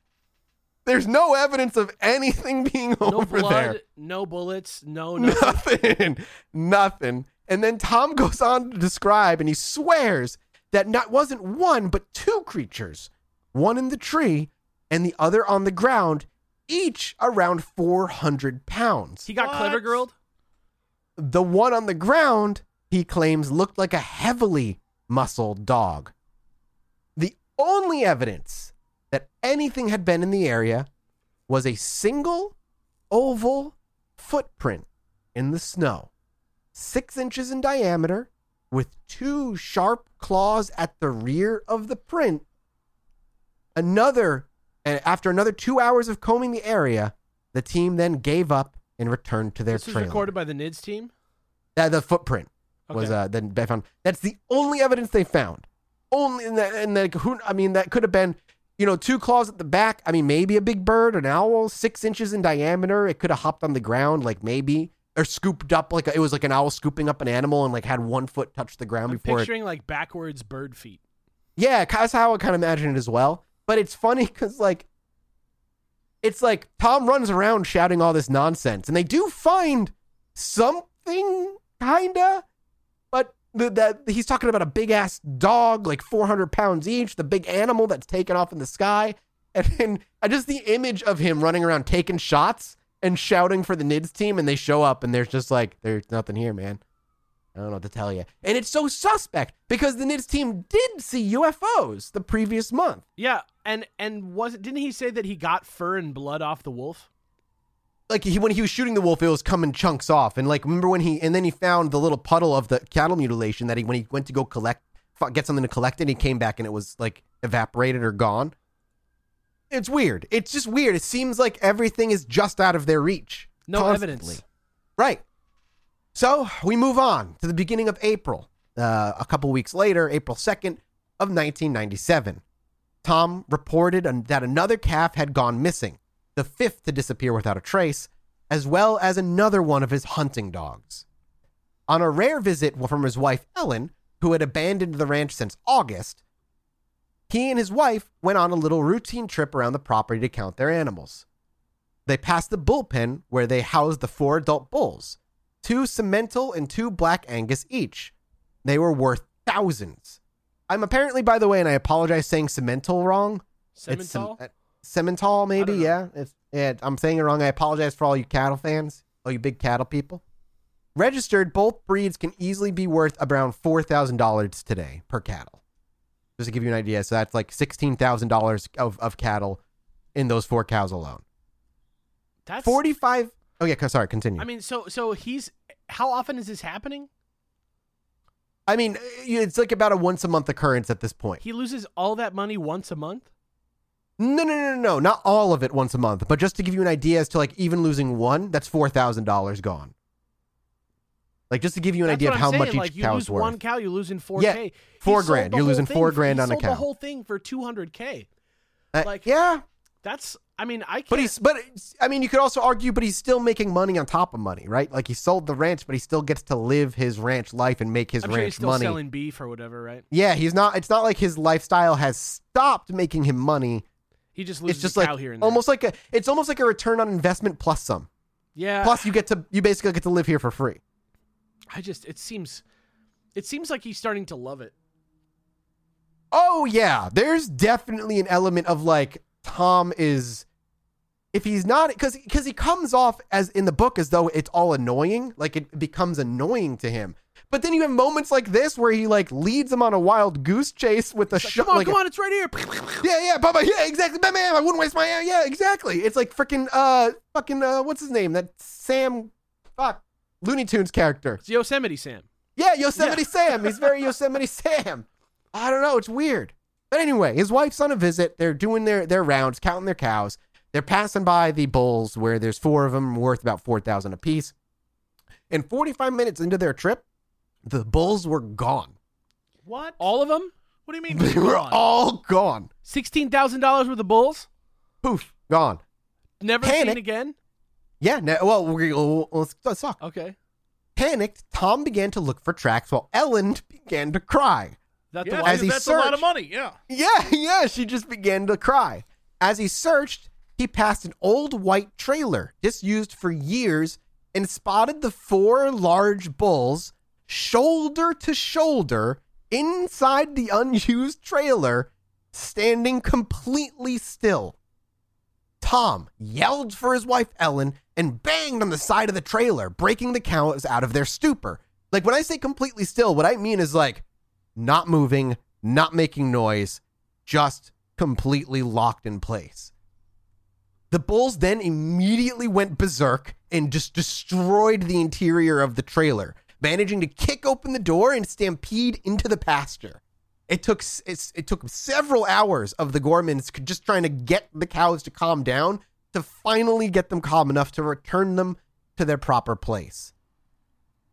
There's no evidence of anything being [laughs] No over blood, there. no bullets, no nothing. Nothing. Nothing. And then Tom [laughs] goes on to describe and he swears that not wasn't one but two creatures. One in the tree and the other on the ground, each around 400 pounds. He got What? clever girled. The one on the ground, he claims, looked like a heavily muscled dog. The only evidence that anything had been in the area was a single oval footprint in the snow, six inches in diameter, with two sharp claws at the rear of the print. Another, and after another two hours of combing the area, the team then gave up and returned to their This was recorded by the NIDS team. Uh, the footprint was uh then they found. That's the only evidence they found. Only and that and that who I mean that could have been, you know, two claws at the back. I mean maybe a big bird, an owl, six inches in diameter. It could have hopped on the ground, like maybe. Or scooped up like a, it was like an owl scooping up an animal and like had one foot touch the ground I'm before it picturing like backwards bird feet. Yeah, that's how I kind of imagine it as well. But it's funny because like, it's like Tom runs around shouting all this nonsense, and they do find something kinda, but the, that he's talking about a big ass dog, like 400 pounds each, the big animal that's taken off in the sky, and then I just the image of him running around taking shots and shouting for the NIDS team, and they show up, and there's just like there's nothing here, man. I don't know what to tell you. And it's so suspect because the NIDS team did see UFOs the previous month. Yeah, and and was it didn't he say that he got fur and blood off the wolf? Like he, when he was shooting the wolf, it was coming chunks off. And like, remember when he, and then he found the little puddle of the cattle mutilation that he, when he went to go collect, get something to collect it, he came back and it was like evaporated or gone. It's weird. It's just weird. It seems like everything is just out of their reach. No constantly. evidence. Right. So we move on to the beginning of April. Uh, a couple weeks later, April 2nd of 1997. Tom reported an- that another calf had gone missing, the fifth to disappear without a trace, as well as another one of his hunting dogs. On a rare visit from his wife Ellen, who had abandoned the ranch since August, he and his wife went on a little routine trip around the property to count their animals. They passed the bullpen where they housed the four adult bulls, two Cemental and two Black Angus each. They were worth thousands. I'm apparently, by the way, and I apologize saying Cemental wrong. It's Cem- Simmental? uh, Cemental, maybe, yeah. It's, yeah. I'm saying it wrong. I apologize for all you cattle fans, all you big cattle people. Registered, both breeds can easily be worth around $4,000 today per cattle. Just to give you an idea. So that's like $16,000 of, of cattle in those four cows alone. That's 45. Oh, yeah. Sorry, continue. I mean, so so he's how often is this happening? I mean, eh, it's like about a once a month occurrence at this point. He loses all that money once a month? No, no, no, no, no, not all of it once a month, but just to give you an idea as to like even losing one, that's four thousand dollars gone. Like just to give you an That's idea of how saying. much each like, you cow's lose worth. one cow, you're losing four Yeah, k. four grand. You're losing four grand he on a sold cow. The whole thing for two hundred k. Uh, like- yeah, That's. I mean, I can't. but he's but I mean, you could also argue, but he's still making money on top of money, right? Like he sold the ranch, but he still gets to live his ranch life and make his I'm sure he's ranch still money. selling beef or whatever, right? Yeah, he's not. It's not like his lifestyle has stopped making him money. He just loses It's just like cow here and there. almost like a. It's almost like a return on investment plus some. yeah. Plus, you get to you basically get to live here for free. I just it seems, it seems like he's starting to love it. Oh yeah, there's definitely an element of like Tom is if he's not because because he comes off as in the book as though it's all annoying, like it becomes annoying to him. But then you have moments like this where he like leads him on a wild goose chase with a shot. Come on, like come on, it's right here. [laughs] Yeah, yeah, Bubba. Yeah, exactly. Batman. I wouldn't waste my. Yeah, exactly. It's like freaking uh, fucking uh, what's his name? That Sam, fuck, Looney Tunes character. It's Yosemite Sam. Yeah, Yosemite Sam. He's very [laughs] Yosemite Sam. I don't know. It's weird. But anyway, his wife's on a visit. They're doing their, their rounds, counting their cows. They're passing by the bulls where there's four of them worth about 4000 apiece. And 45 minutes into their trip, the bulls were gone. What? All of them. What do you mean? They were all gone. Sixteen thousand dollars worth of bulls. Poof, gone. Never Panic. seen again. Yeah, no, well, we're, let's, let's talk. Okay. Panicked, Tom began to look for tracks while Ellen [laughs] began to cry. That Yeah, the As wife. he that's a lot of money. Yeah. Yeah, [laughs] yeah, she just began to cry. As he searched, he passed an old white trailer disused for years and spotted the four large bulls shoulder to shoulder inside the unused trailer, standing completely still. Tom yelled for his wife Ellen and banged on the side of the trailer, breaking the cows out of their stupor. Like when I say completely still, what I mean is like not moving, not making noise, just completely locked in place. The bulls then immediately went berserk and just destroyed the interior of the trailer, managing to kick open the door and stampede into the pasture. It took it's, it took several hours of the Gormans just trying to get the cows to calm down to finally get them calm enough to return them to their proper place.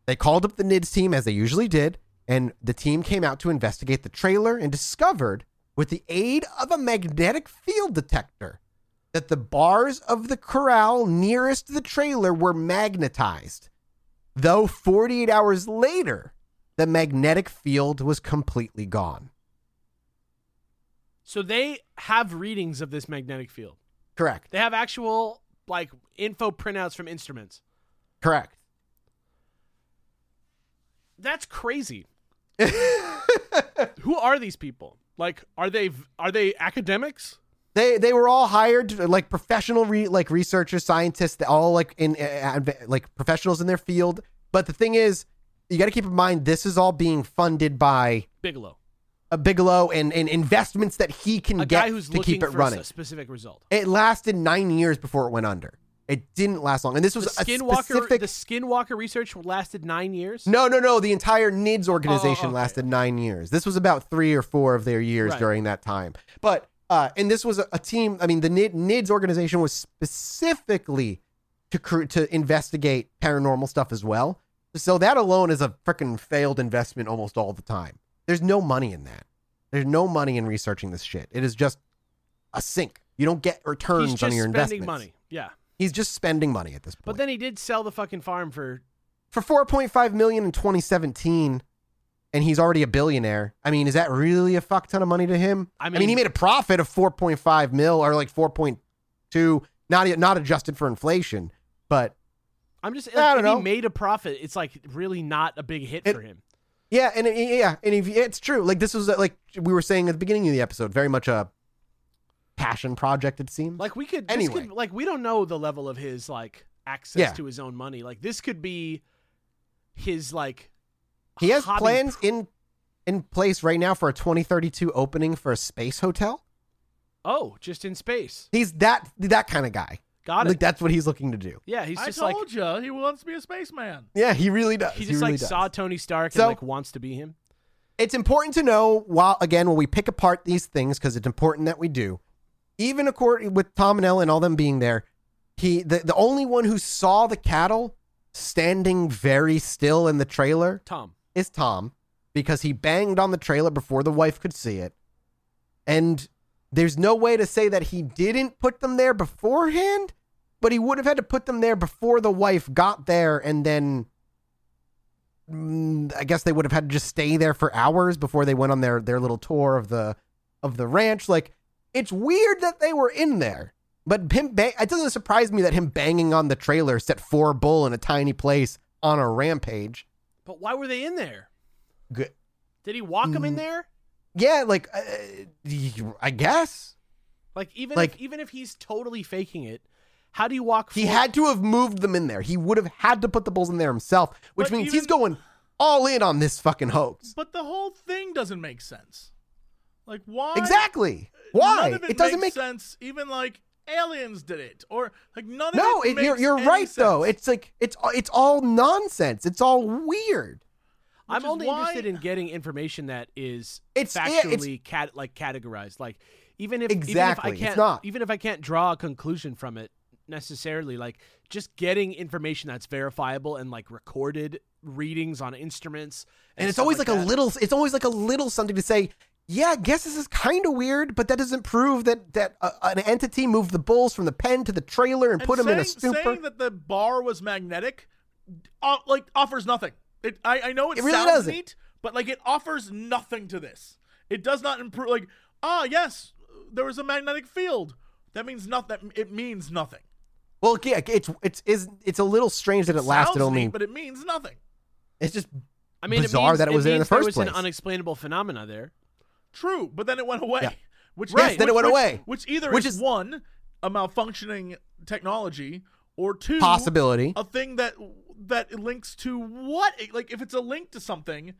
They called up the NIDS team as they usually did, and the team came out to investigate the trailer and discovered, with the aid of a magnetic field detector, that the bars of the corral nearest the trailer were magnetized, though 48 hours later, the magnetic field was completely gone. So they have readings of this magnetic field. Correct. They have actual like info printouts from instruments. Correct. That's crazy. [laughs] Who are these people? Like, are they are they academics? They they were all hired like professional re, like researchers, scientists, all like in uh, like professionals in their field. But the thing is, you got to keep in mind this is all being funded by Bigelow, Bigelow and, and investments that he can a get to keep it running. a specific result. It lasted nine years before it went under. It didn't last long, and this was The a Skinwalker, specific. the Skinwalker research lasted nine years. no, no, no. The entire NIDS organization Oh, okay. lasted nine years. This was about three or four of their years Right. during that time. But uh, and this was a, a team. I mean, the NID, NIDS organization was specifically to cr- to investigate paranormal stuff as well. So that alone is a freaking failed investment almost all the time. There's no money in that. There's no money in researching this shit. It is just a sink. You don't get returns He's on your spending investments. money. Yeah, He's just spending money at this point. but then he did sell the fucking farm for. for 4.5 million in 2017 and he's already a billionaire. I mean, is that really a fuck ton of money to him? I I mean, he made a profit of 4.5 mil or like 4.2 not not adjusted for inflation, but I'm just. I don't if know. he made a profit, it's like really not a big hit It- for him. Yeah, and it- yeah, and if, it's true. Like this was like we were saying at the beginning of the episode, very much a passion project it seems. Like we could. Anyway. could, like we don't know the level of his like access Yeah. to his own money. Like this could be his like. he has plans in in place right now for a 2032 opening for a space hotel. Oh, just in space. He's that that kind of guy. Got it. Like that's what he's looking to do. yeah, he's I just like told you he wants to be a spaceman. Yeah, he really does. he just really like does. saw Tony Stark So- and like wants to be him. it's important to know while again when we pick apart these things because it's important that we do even according with tom and ellen all them being there he the, the only one who saw the cattle standing very still in the trailer Tom. is tom because he banged on the trailer before the wife could see it and there's no way to say that he didn't put them there beforehand but he would have had to put them there before the wife got there and then mm, I guess they would have had to just stay there for hours before they went on their their little tour of the of the ranch. Like it's weird that they were in there, but him ba- it doesn't surprise me that him banging on the trailer set four bull in a tiny place on a rampage. But why were they in there? Good. Did he walk them in Mm. there? Yeah, like uh, I guess Like even Like- if even if he's totally faking it, how do you walk? he four- had to have moved them in there. He would have had to put the bulls in there himself, which But means even- he's going all in on this fucking hoax. But the whole thing doesn't make sense. Like why? Exactly. Why? None of it, doesn't makes make sense. Even like aliens did it, or like none of No, it. it, you're you're right though. It's like it's it's all nonsense. It's all weird. I'm only why- interested in getting information that is It's- yeah, it's- factually cat like categorized. Like even if Exactly, even if I can't not. even if I can't draw a conclusion from it necessarily, like just getting information that's verifiable and like recorded readings on instruments, and it's always like, a little it's always like a little something to say yeah i guess this is kind of weird but that doesn't prove that that uh, an entity moved the bulls from the pen to the trailer and, And put them in a saying- stupor Saying that the bar was magnetic, uh, like offers nothing. It, I, I know it, It really sounds doesn't. neat, but like it offers nothing to this. It does not improve. Like ah yes, there was a magnetic field. That means nothing. It means nothing. well yeah it's it's is it's a little strange that it lasted Sounds only neat, but it means nothing. it's just I mean, bizarre it means, that it was there in means the there first was an unexplainable phenomena there. True, but then it went away. Yeah. Which Yes, then it which- went which- away. Which either Which is, is- one a malfunctioning technology, or two Possibility. a thing that that links to what? Like if it's a link to something,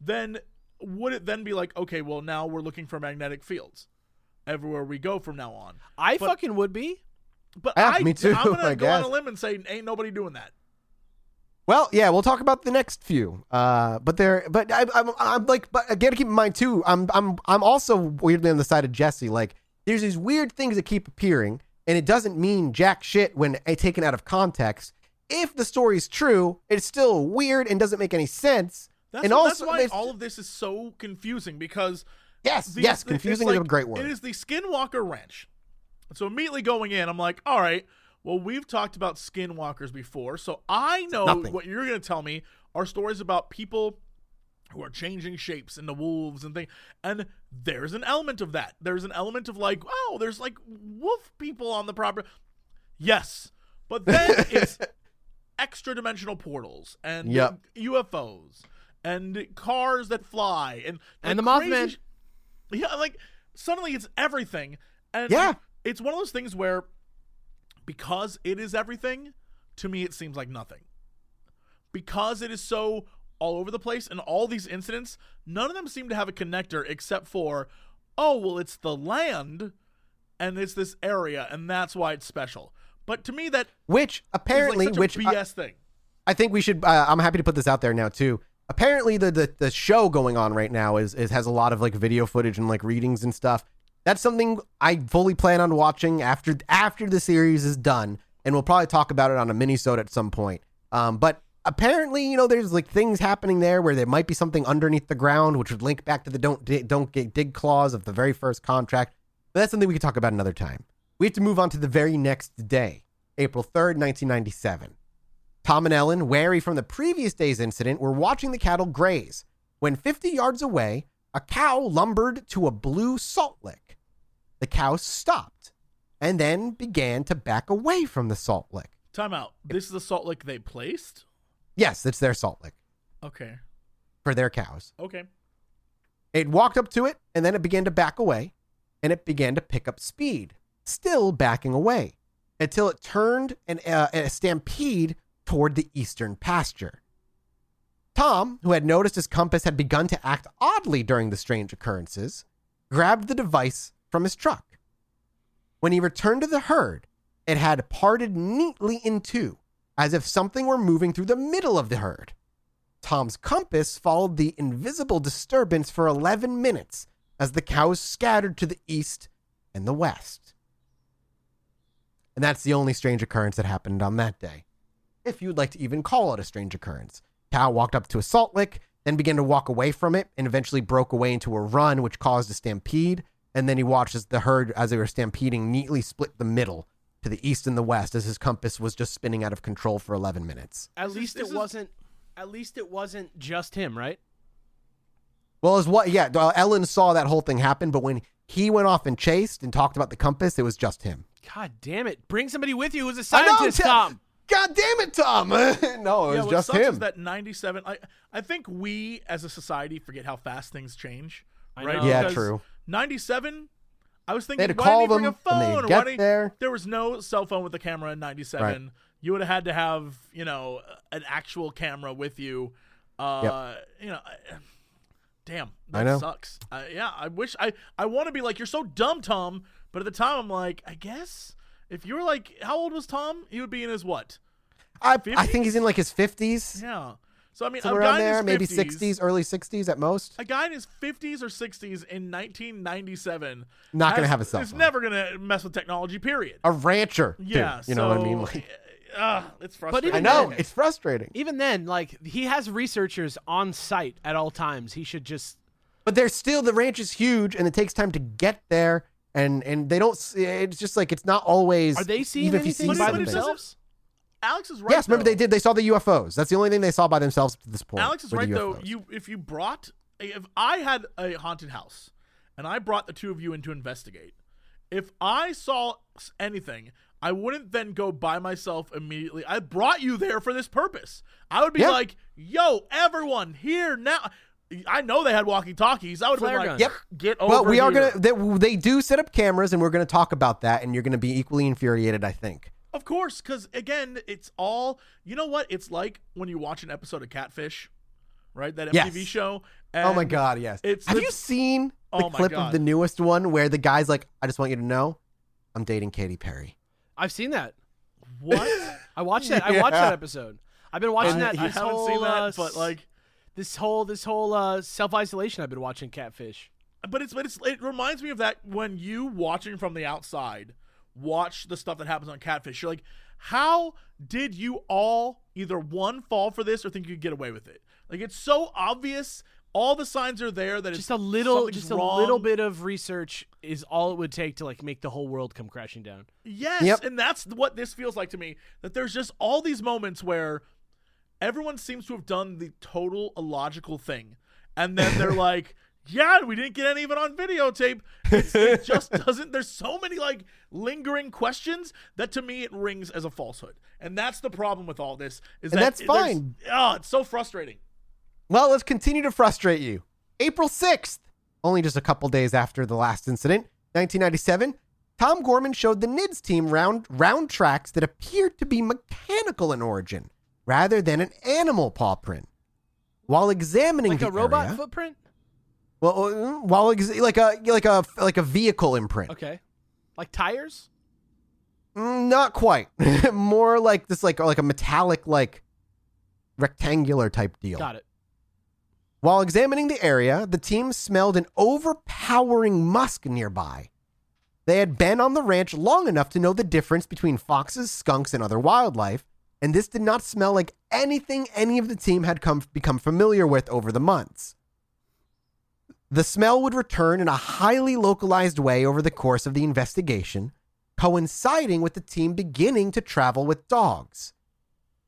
then would it then be like okay, well now we're looking for magnetic fields everywhere we go from now on? I But- fucking would be. But Yeah, I, me too, I'm gonna [laughs] I go on a limb and say ain't nobody doing that. Well, yeah, we'll talk about the next few. Uh, but they're, but I, I'm, I'm like, but again, keep in mind too. I'm, I'm, I'm also weirdly on the side of Jesse. Like, there's these weird things that keep appearing, and it doesn't mean jack shit when taken out of context. If the story's true, it's still weird and doesn't make any sense. That's, and what- also, that's why all of this is so confusing because yes, the- yes, confusing it's is a great word. It is the Skinwalker Ranch. So immediately going in, I'm like, all right, Well, we've talked about skinwalkers before, so I know Nothing. what you're going to tell me are stories about people who are changing shapes into wolves and things. And there's an element of that. There's an element of like, oh, there's like wolf people on the property. Yes, but then it's [laughs] extra dimensional portals and Yep. UFOs and cars that fly and And the Mothman. sh- yeah, like suddenly it's everything. And Yeah. it's one of those things where because it is everything, to me it seems like nothing. Because it is so all over the place and all these incidents, none of them seem to have a connector except for, oh, well, it's the land and it's this area and that's why it's special. But to me, that Which is apparently, like which I- BS thing. I think we should. Uh, I'm happy to put this out there now too. Apparently, the, the the show going on right now is, is has a lot of like video footage and like readings and stuff. That's something I fully plan on watching after after the series is done, and we'll probably talk about it on a minisode at some point. Um, but apparently, you know, there's like things happening there where there might be something underneath the ground, which would link back to the don't di- don't get dig clause of the very first contract. But that's something we could talk about another time. We have to move on to the very next day, April third, 1997. Tom and Ellen, wary from the previous day's incident, were watching the cattle graze when 50 yards away, a cow lumbered to a blue salt lick. The cow stopped and then began to back away from the salt lick. Time out. This is the salt lick they placed? Yes, it's their salt lick Okay. for their cows. Okay. It walked up to it and then it began to back away and it began to pick up speed, still backing away until it turned and uh, a stampede toward the eastern pasture. Tom, who had noticed his compass had begun to act oddly during the strange occurrences, grabbed the device from his truck. When he returned to the herd, it had parted neatly in two, as if something were moving through the middle of the herd. Tom's compass followed the invisible disturbance for 11 minutes as the cows scattered to the east and the west. And that's the only strange occurrence that happened on that day. If you'd like to even call it a strange occurrence. Cow walked up to a salt lick, then began to walk away from it, and eventually broke away into a run, which caused a stampede. And then he watched as the herd, as they were stampeding, neatly split the middle to the east and the west as his compass was just spinning out of control for 11 minutes. At This least this it is- wasn't. At least it wasn't just him, right? Well, as what? Yeah, Ellen saw that whole thing happen, but when he went off and chased and talked about the compass, it was just him. God damn it! Bring somebody with you who's a I know, scientist, Tim- Tom. God damn it, Tom! [laughs] no, it yeah, was what just sucks him. is that 97 I I think we as a society forget how fast things change. I right? know. Yeah, Because true. 97 I was thinking They had to why call didn't he bring them, a phone and get why didn't- there. There was no cell phone with the camera in 97. Right. You would have had to have, you know, an actual camera with you. Uh, you know, I- damn, that I know. sucks. Uh, yeah, I wish I I want to be like you're so dumb, Tom, but at the time I'm like, I guess if you were like how old was Tom? He would be in his what? I, I think he's in like his 50s, Yeah. So I mean, somewhere a guy around there, in maybe his 50s, 60s, early 60s at most. A guy in his 50s or 60s in 1997. Not gonna have a cell Is phone. never gonna mess with technology. Period. A rancher, too. yeah. you know what I mean? Like, uh, it's frustrating. But I know then- it's frustrating, Even then, like he has researchers on site at all times. He should just. but there's still the ranch is huge, and it takes time to get there, and and they don't. It's just like it's not always. Are they seeing even if you see anything by but it something. doesn't- themselves? Alex is right. Yes, remember though. they did. They saw the UFOs. That's the only thing they saw by themselves to this point. Alex is right though. You if you brought if I had a haunted house and I brought the two of you in to investigate, if I saw anything, I wouldn't then go by myself immediately. I brought you there for this purpose. I would be Yeah. like, "Yo, everyone here now." I know they had walkie talkies. I would have been Flare like, guns. Yep. "Get over Well, we are here." gonna. They, they do set up cameras, and we're gonna talk about that, and you're gonna be equally infuriated. I think. Of course, because again, it's all you know. What it's like when you watch an episode of Catfish, right? That Yes. MTV show. oh my God! Yes. It's Have the- you seen the Oh clip God. of the newest one where the guy's like, "I just want you to know, I'm dating Katy Perry." I've seen that. what? [laughs] I watched that. I [laughs] watched that episode. I've been watching I, that. I haven't seen that, uh, but like, this whole this whole uh, self isolation. I've been watching Catfish. but it's but it's it reminds me of that when you watching from the outside watch the stuff that happens on Catfish. You're like, how did you all either one fall for this or think you could get away with it? Like it's so obvious all the signs are there that just it's a little, just a wrong. little bit of research is all it would take to like make the whole world come crashing down. Yes, Yep. and that's what this feels like to me. That there's just all these moments where everyone seems to have done the total illogical thing, and then they're [laughs] like, "Yeah, we didn't get any of it on videotape." It's, it just [laughs] doesn't. There's so many like lingering questions that to me it rings as a falsehood, and that's the problem with all this. Is And that that's fine. Oh, it's so frustrating. Well, let's continue to frustrate you. April 6th, only just a couple days after the last incident, 1997, Tom Gorman showed the NIDS team round round tracks that appeared to be mechanical in origin rather than an animal paw print. While examining Like the a robot area- footprint. well, uh, while ex- like a like a like a vehicle imprint. Okay, like tires. Mm, Not quite. [laughs] More like this, like like a metallic, like rectangular type deal. Got it. While examining the area, the team smelled an overpowering musk nearby. They had been on the ranch long enough to know the difference between foxes, skunks, and other wildlife, and this did not smell like anything any of the team had come become familiar with over the months. The smell would return in a highly localized way over the course of the investigation, coinciding with the team beginning to travel with dogs.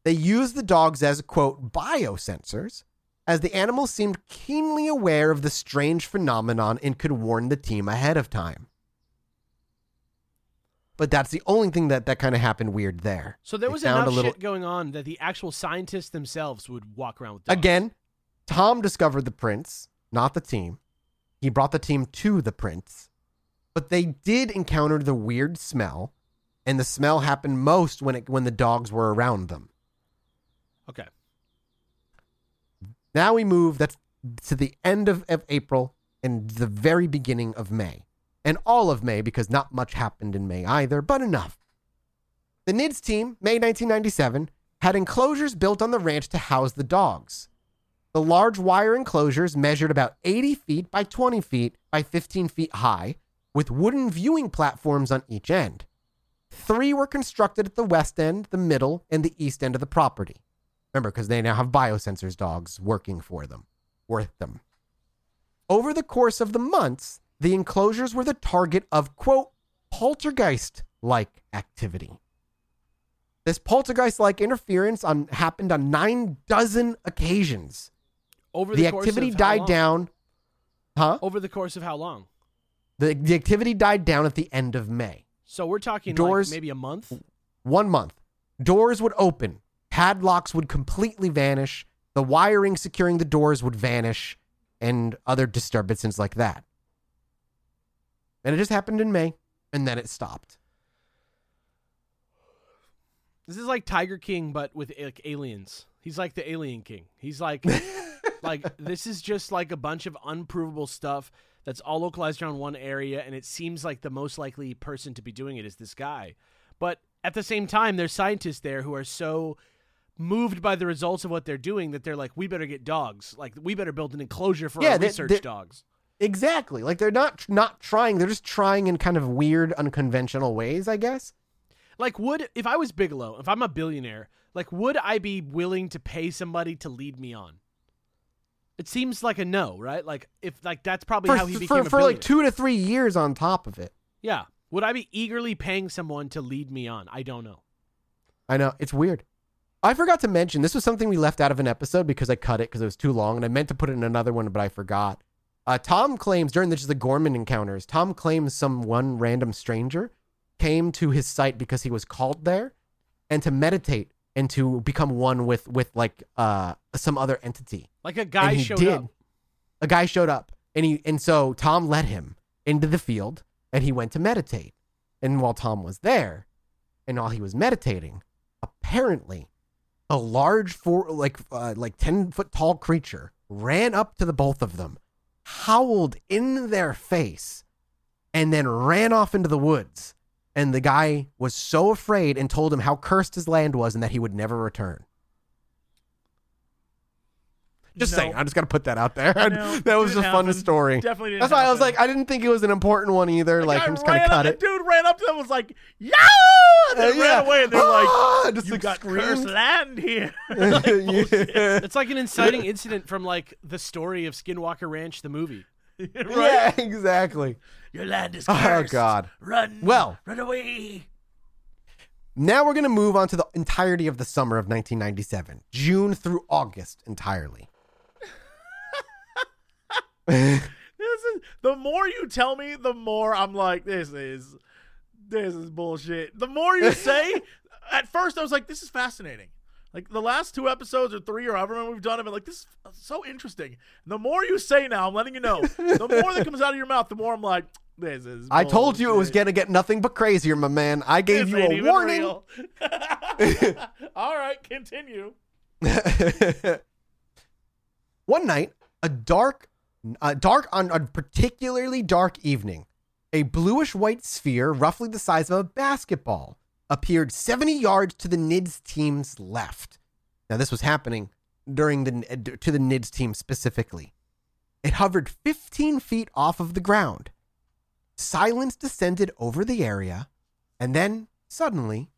They used the dogs as, quote, biosensors, as the animals seemed keenly aware of the strange phenomenon and could warn the team ahead of time. But that's the only thing that, that kind of happened weird there. So there was enough a little- shit going on that the actual scientists themselves would walk around with dogs. Again, Tom discovered the prints, not the team. He brought the team to the prints, but they did encounter the weird smell, and the smell happened most when it when the dogs were around them. Okay. Now we move that's to the end of, of April and the very beginning of May. And all of May because not much happened in May either, but enough. The NIDS team, May 1997, had enclosures built on the ranch to house the dogs. The large wire enclosures measured about 80 feet by 20 feet by 15 feet high, with wooden viewing platforms on each end. Three were constructed at the west end, the middle, and the east end of the property. Remember, because they now have biosensors dogs working for them, worth them. Over the course of the months, the enclosures were the target of, quote, poltergeist like activity. This poltergeist like interference on, happened on nine dozen occasions. Over the, The course activity died long? down. Huh? Over the course of how long? The, the activity died down at the end of May. So we're talking Doors- like maybe a month. One month. Doors would open, padlocks would completely vanish, the wiring securing the doors would vanish, and other disturbances like that. And it just happened in May, and then it stopped. This is like Tiger King, but with like aliens. He's like the alien king. He's like, [laughs] like this is just like a bunch of unprovable stuff that's all localized around one area, and it seems like the most likely person to be doing it is this guy. But at the same time, there's scientists there who are so moved by the results of what they're doing that they're like, we better get dogs. Like we better build an enclosure for Yeah, our they- research they- dogs. Exactly. Like they're not not trying, they're just trying in kind of weird, unconventional ways, I guess. Like, would if I was Bigelow, if I'm a billionaire, like, would I be willing to pay somebody to lead me on? It seems like a no, right? Like, if like that's probably For, how he for, became a for like two to three years on top of it. Yeah, would I be eagerly paying someone to lead me on? I don't know. I know it's weird. I forgot to mention this was something we left out of an episode because I cut it because it was too long, and I meant to put it in another one, but I forgot. Uh, Tom claims during the, just the Gorman encounters, Tom claims some one random stranger came to his site because he was called there, and to meditate and to become one with with like uh some other entity. Like a guy showed did. up. A guy showed up, and he and so Tom led him into the field, and he went to meditate. And while Tom was there, and while he was meditating, apparently, a large four like uh, like ten foot tall creature ran up to the both of them, howled in their face, and then ran off into the woods. And the guy was so afraid and told him how cursed his land was and that he would never return. Just No. saying. I just got to put that out there. No, [laughs] that was didn't fun story. Definitely didn't That's why I was like, I didn't think it was an important one either. Like, I'm just gonna cut up, it. the Dude ran up to them and was like, "Yo!" And then Uh, yeah. ran away, and they're Ah, like, just, "You like, got screamed. cursed land here." [laughs] [laughs] yeah. It's like an inciting incident from like the story of Skinwalker Ranch, the movie. right? Yeah, exactly. Your land is cursed. Oh. God. Run. Well. run away. Now we're going to move on to the entirety of the summer of 1997, June through August entirely. This is the more you tell me, the more I'm like, this is this is bullshit. The more you say, [laughs] at first I was like, this is fascinating. Like the last two episodes or three or however many we've done, I've been like, this is so interesting. The more you say now, I'm letting you know. The more that comes out of your mouth, the more I'm like, this is. I told you it was going to get nothing but crazier, my man. I gave This you a warning. [laughs] All right, continue. [laughs] One night, a dark, uh, dark on a particularly dark evening, a bluish white sphere, roughly the size of a basketball, appeared 70 yards to the NIDS team's left. Now, this was happening during the uh, to the NIDS team specifically. It hovered 15 feet off of the ground. Silence descended over the area, and then suddenly,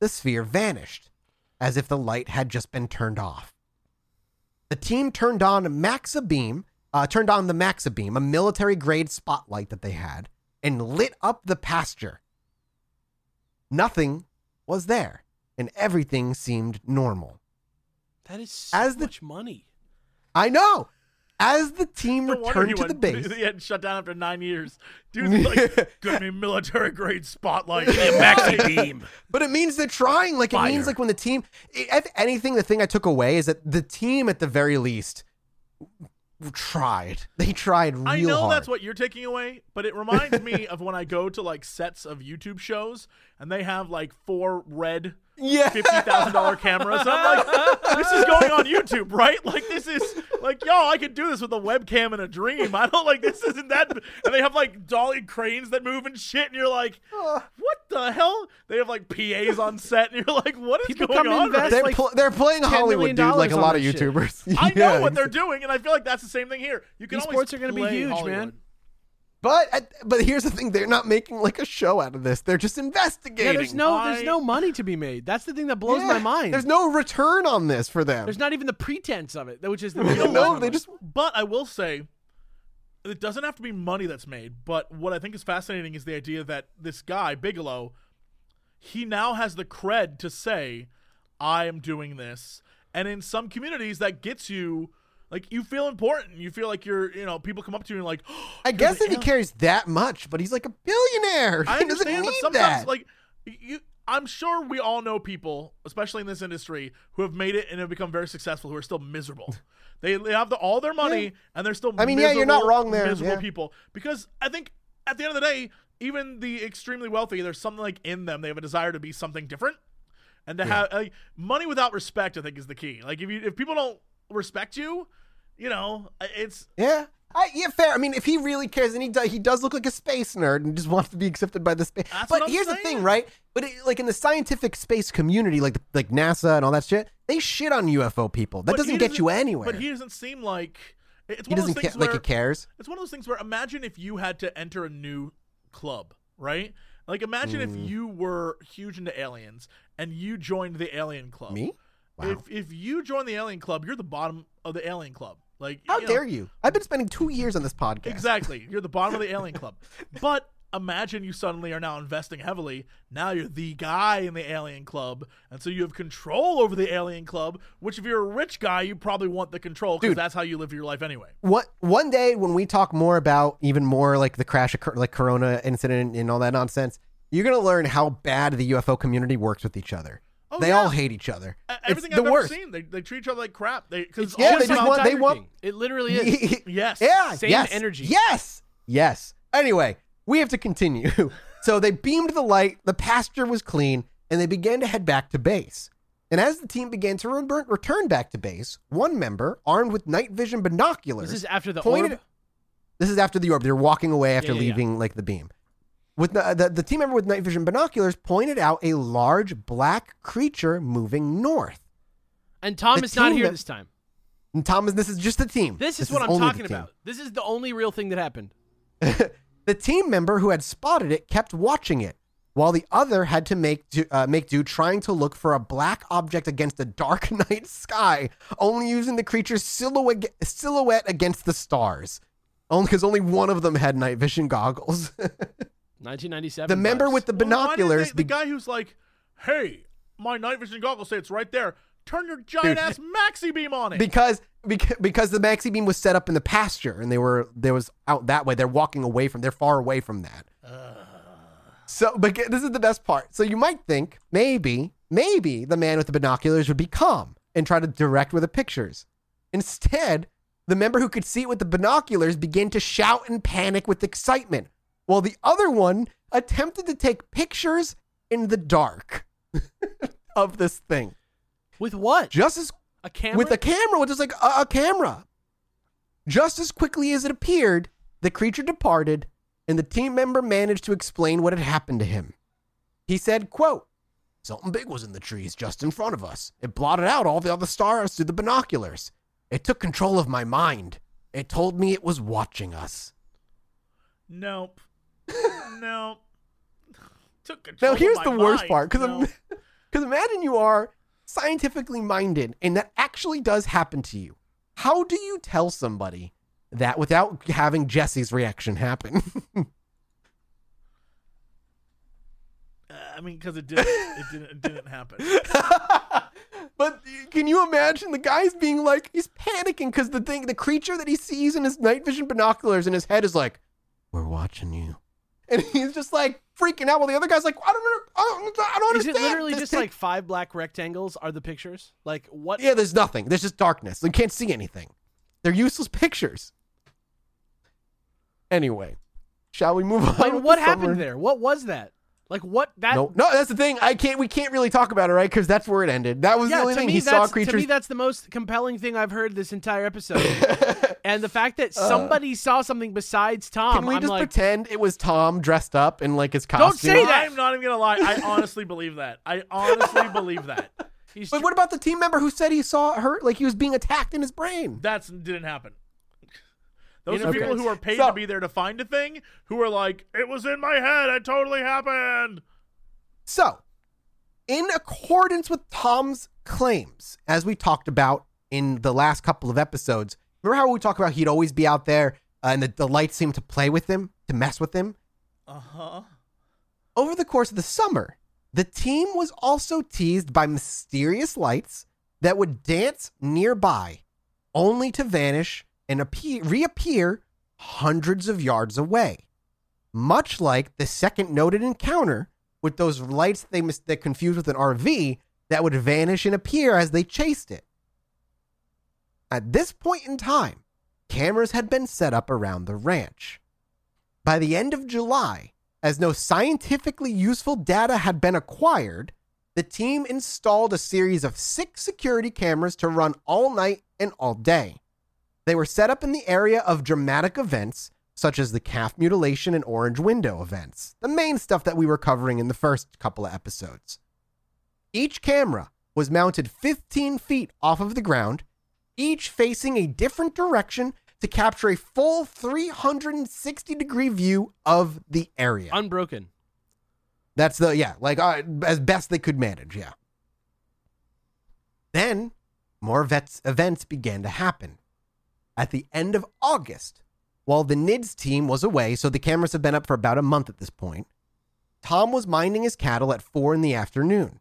the sphere vanished, as if the light had just been turned off. The team turned on Maxa Beam, uh, turned on the Maxa Beam, a military grade spotlight that they had, and lit up the pasture. Nothing was there, and everything seemed normal. That is so As the- much money. I know. As the team No returned to the went- base, [laughs] He had shut down after nine years. Dude's [laughs] like, "Get me military grade spotlight, maxi [laughs] beam." But it means they're trying. Like it means like when the team, if anything, the thing I took away is that the team, at the very least, tried. [laughs] They tried real I know hard. that's what you're taking away, but it reminds me of when I go to like sets of YouTube shows and they have like four red yeah. fifty thousand dollar cameras. And I'm like, this is going on YouTube, right? Like this is like, yo, I could do this with a webcam in a dream. I don't like this isn't that and they have like dolly cranes that move and shit, and you're like, what the hell? They have like PAs on set, and you're like, what is People going on? right They're, like pl- they're playing Hollywood, million dude, like a lot of this shit. YouTubers. [laughs] I know what they're doing, and I feel like that's the same thing here. You can always Esports are gonna be play huge, man. Hollywood. But at- but here's the thing: they're not making like a show out of this. They're just investigating. Yeah, there's no there's no money to be made. That's the thing that blows Yeah, my mind. There's no return on this for them. There's not even the pretense of it, which is the [laughs] no, thing that blows my they just But I will say, it doesn't have to be money that's made. But what I think is fascinating is the idea that this guy Bigelow, he now has the cred to say, "I am doing this," and in some communities that gets you. Like you feel important. You feel like you're, you know, people come up to you and like, [gasps] I guess if he cares that much, but he's like a billionaire. [laughs] I he doesn't understand, need but sometimes, that. like, you, I'm sure we all know people, especially in this industry, who have made it and have become very successful, who are still miserable. [laughs] They, they have the, all their money Yeah. and they're still. I mean, yeah, you're not wrong there, Miserable yeah. people, because I think at the end of the day, even the extremely wealthy, there's something like in them. They have a desire to be something different, and to have like, money without respect. I think is the key. Like if you if people don't respect you, you know, it's yeah. I, yeah, fair. I mean, if he really cares, and he does, he does look like a space nerd and just [laughs] wants to be accepted by the space. That's but here's the thing, right? But it, like in the scientific space community, like like NASA and all that shit, they shit on UFO people. That doesn't get you doesn't- anywhere. But he doesn't seem like it's he one of those doesn't things ca- like where- he cares. It's one of those things where imagine if you had to enter a new club, right? Like imagine if Mm. you were huge into aliens and you joined the alien club. Me? Wow. If if you join the alien club, you're the bottom of the alien club. Like How you know, dare you? I've been spending two years on this podcast. Exactly. You're the bottom of the [laughs] alien club. But imagine you suddenly are now investing heavily. Now you're the guy in the alien club. And so you have control over the alien club, which if you're a rich guy, you probably want the control because that's how you live your life anyway. What one day when we talk more about even more like the crash of like Corona incident and all that nonsense, you're gonna learn how bad the UFO community works with each other. Oh, they yeah. all hate each other. It's Everything the I've worst. ever seen, they, they treat each other like crap. They, cause yeah, all they it's just want- they want- It literally is. [laughs] Yes. Yeah. Same yes, energy. Yes. Yes. Anyway, we have to continue. [laughs] so they beamed the light, the pasture was clean, and they began to head back to base. And as the team began to re- return back to base, one member, armed with night vision binoculars, This is after the pointed. orb. This is after the orb. They're walking away after yeah, yeah. leaving like the beam. With the, the the team member with night vision binoculars pointed out a large black creature moving north. And Tom The is not here that- this time. And Thomas, this is just the team. This is what I'm only the talking about. This is the only real thing that happened. [laughs] The team member who had spotted it kept watching it, while the other had to make do, uh, make do trying to look for a black object against a dark [laughs] night sky, only using the creature's silhouette silhouette against the stars. Only because only one of them had night vision goggles. [laughs] 1997. the member with the Well, why didn't binoculars. they- the guy who's like, "Hey, my night vision goggles say it's right there. Turn your giant ass maxi beam on it." because because because the maxi beam was set up in the pasture and they were there was out that way. They're walking away from. They're far away from that. So, but this is the best part. So you might think maybe maybe the man with the binoculars would be calm and try to direct with the pictures. Instead, the member who could see it with the binoculars began to shout and panic with excitement, while the other one attempted to take pictures in the dark [laughs] of this thing. with what? Just as a camera with a camera, with just like a, a camera. Just as quickly as it appeared, the creature departed, and the team member managed to explain what had happened to him. He said, quote, Something big was in the trees just in front of us. It blotted out all the other stars through the binoculars. It took control of my mind. It told me it was watching us. Nope. Nope. Took control Now, here's the worst part because No. because [laughs] imagine you are scientifically minded and that actually does happen to you. How do you tell somebody that without having Jesse's reaction happen? [laughs] Uh, I mean, because it didn't. It didn't. It didn't happen. [laughs] but can you imagine the guy's being like he's panicking because the thing, the creature that he sees in his night vision binoculars in his head is like, "We're watching you," and [laughs] he's just like freaking out. While the other guy's like, "I don't, know, I don't, I don't Is it understand." literally This just like five black rectangles are the pictures? Like what? Yeah, there's nothing. There's just darkness. You can't see anything. They're useless pictures. Anyway, shall we move on? Like what happened summary? there? What was that? Like what that? No, no, that's the thing. I can't. We can't really talk about it, right? Because that's where it ended. That was the Yeah, only to thing me, he saw. to me, that's the most compelling thing I've heard this entire episode. [laughs] and the fact that uh, somebody saw something besides Tom, Can we I'm just like, pretend it was Tom dressed up in like his costume? Don't say that. I'm not even gonna lie. I honestly believe that. I honestly believe that. he's But what about the team member who said he saw her like he was being attacked in his brain? That didn't happen. Those You are know, people okay. who are paid So- to be there to find a thing, who are like, "It was in my head. It totally happened." So, in accordance with Tom's claims, as we talked about in the last couple of episodes, remember how we talked about he'd always be out there uh, and the, the lights seemed to play with him, to mess with him? Uh huh. Over the course of the summer, the team was also teased by mysterious lights that would dance nearby, only to vanish and appear, reappear hundreds of yards away. Much like the second noted encounter with those lights they mis- that confused with an RV that would vanish and appear as they chased it. At this point in time, cameras had been set up around the ranch. By the end of July, as no scientifically useful data had been acquired, the team installed a series of six security cameras to run all night and all day. They were set up in the area of dramatic events, such as the calf mutilation and orange window events, the main stuff that we were covering in the first couple of episodes. Each camera was mounted 15 feet off of the ground, each facing a different direction to capture a full 360 degree view of the area. unbroken. That's the yeah, like uh, as best they could manage. Yeah. Then more vets, events began to happen. At the end of August, while the NIDS team was away, so the cameras have been up for about a month at this point, Tom was minding his cattle at four in the afternoon.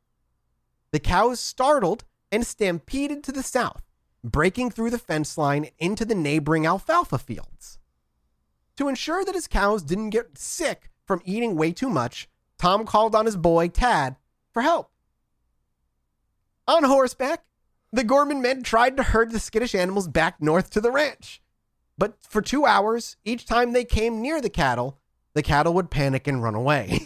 The cows startled and stampeded to the south, breaking through the fence line into the neighboring alfalfa fields. To ensure that his cows didn't get sick from eating way too much, Tom called on his boy, Tad, for help. On horseback, the Gorman men tried to herd the skittish animals back north to the ranch. But for two hours, each time they came near the cattle, the cattle would panic and run away.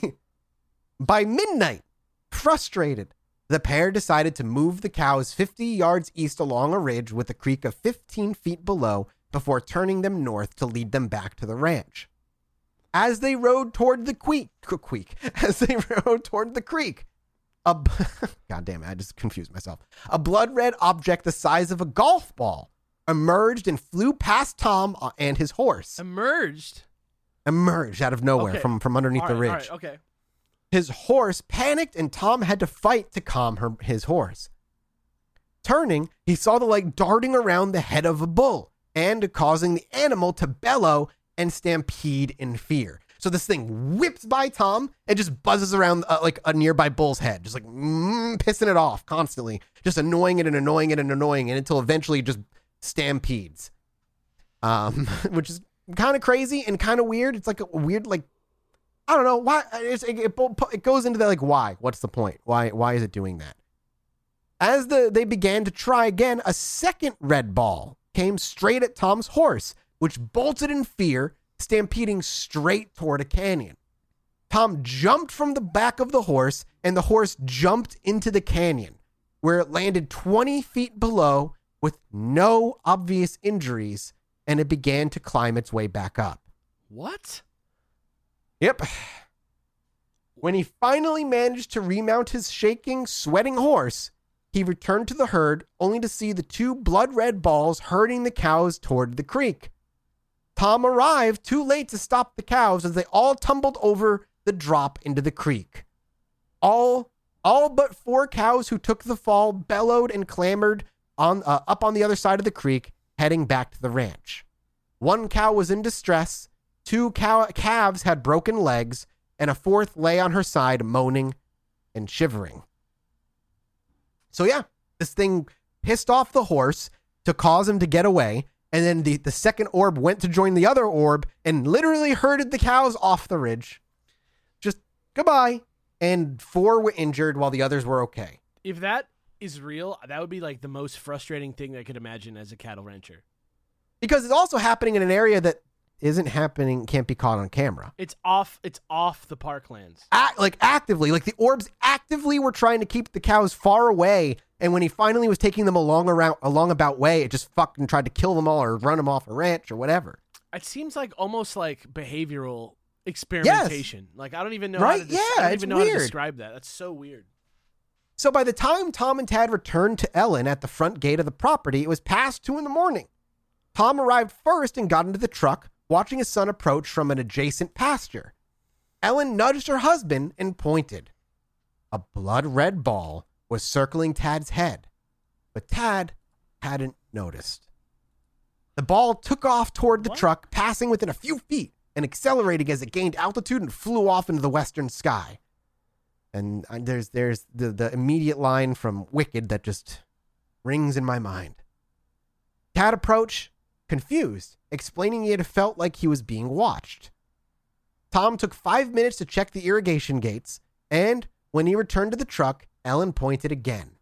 [laughs] By midnight, frustrated, the pair decided to move the cows 50 yards east along a ridge with a creek of 15 feet below before turning them north to lead them back to the ranch. As they rode toward the creek, creek [laughs] as they rode toward the creek, a [laughs] God damn it, I just confused myself. A blood red object the size of a golf ball emerged and flew past Tom uh, and his horse. Emerged. Emerged out of nowhere Okay. from, from underneath the ridge. all right, okay. His horse panicked and Tom had to fight to calm her, his horse. Turning, he saw the light darting around the head of a bull and causing the animal to bellow and stampede in fear. So this thing whips by Tom and just buzzes around uh, like a nearby bull's head, just like mm, pissing it off constantly, just annoying it and annoying it and annoying it until eventually it just stampedes. Um, [laughs] which is kind of crazy and kind of weird. It's like a weird, like I don't know why. It, it, it goes into the like why. What's the point? Why why is it doing that? As the they began to try again, a second red ball came straight at Tom's horse, which bolted in fear, stampeding straight toward a canyon. Tom jumped from the back of the horse, and the horse jumped into the canyon, where it landed 20 feet below with no obvious injuries, and it began to climb its way back up. What? Yep. When he finally managed to remount his shaking, sweating horse, he returned to the herd only to see the two blood red balls herding the cows toward the creek. Tom arrived too late to stop the cows as they all tumbled over the drop into the creek. All all but four cows who took the fall bellowed and clamored on uh, up on the other side of the creek, heading back to the ranch. One cow was in distress, two cow- calves had broken legs, and a fourth lay on her side, moaning and shivering. So, yeah, this thing pissed off the horse to cause him to get away. And then the, the second orb went to join the other orb and literally herded the cows off the ridge. Just goodbye. And four were injured while the others were okay. If that is real, that would be like the most frustrating thing I could imagine as a cattle rancher. Because it's also happening in an area that isn't happening, can't be caught on camera. It's off. It's off the parklands. act, like actively, like the orbs actively were trying to keep the cows far away. And when he finally was taking them along around along about way, it just fucking tried to kill them all or run them off a ranch or whatever. It seems like almost like behavioral experimentation. Like I don't even know how Right? to des- I Yeah, don't even know how to describe that. That's so weird. So by the time Tom and Tad returned to Ellen at the front gate of the property, it was past two in the morning. Tom arrived first and got into the truck, watching his son approach from an adjacent pasture. Ellen nudged her husband and pointed. A blood red ball was circling Tad's head, but Tad hadn't noticed. The ball took off toward the What? truck, passing within a few feet and accelerating as it gained altitude and flew off into the western sky. And uh, there's there's the, the immediate line from Wicked that just rings in my mind. Tad approached, confused, explaining he had felt like he was being watched. Tom took five minutes to check the irrigation gates, and when he returned to the truck, Ellen pointed again.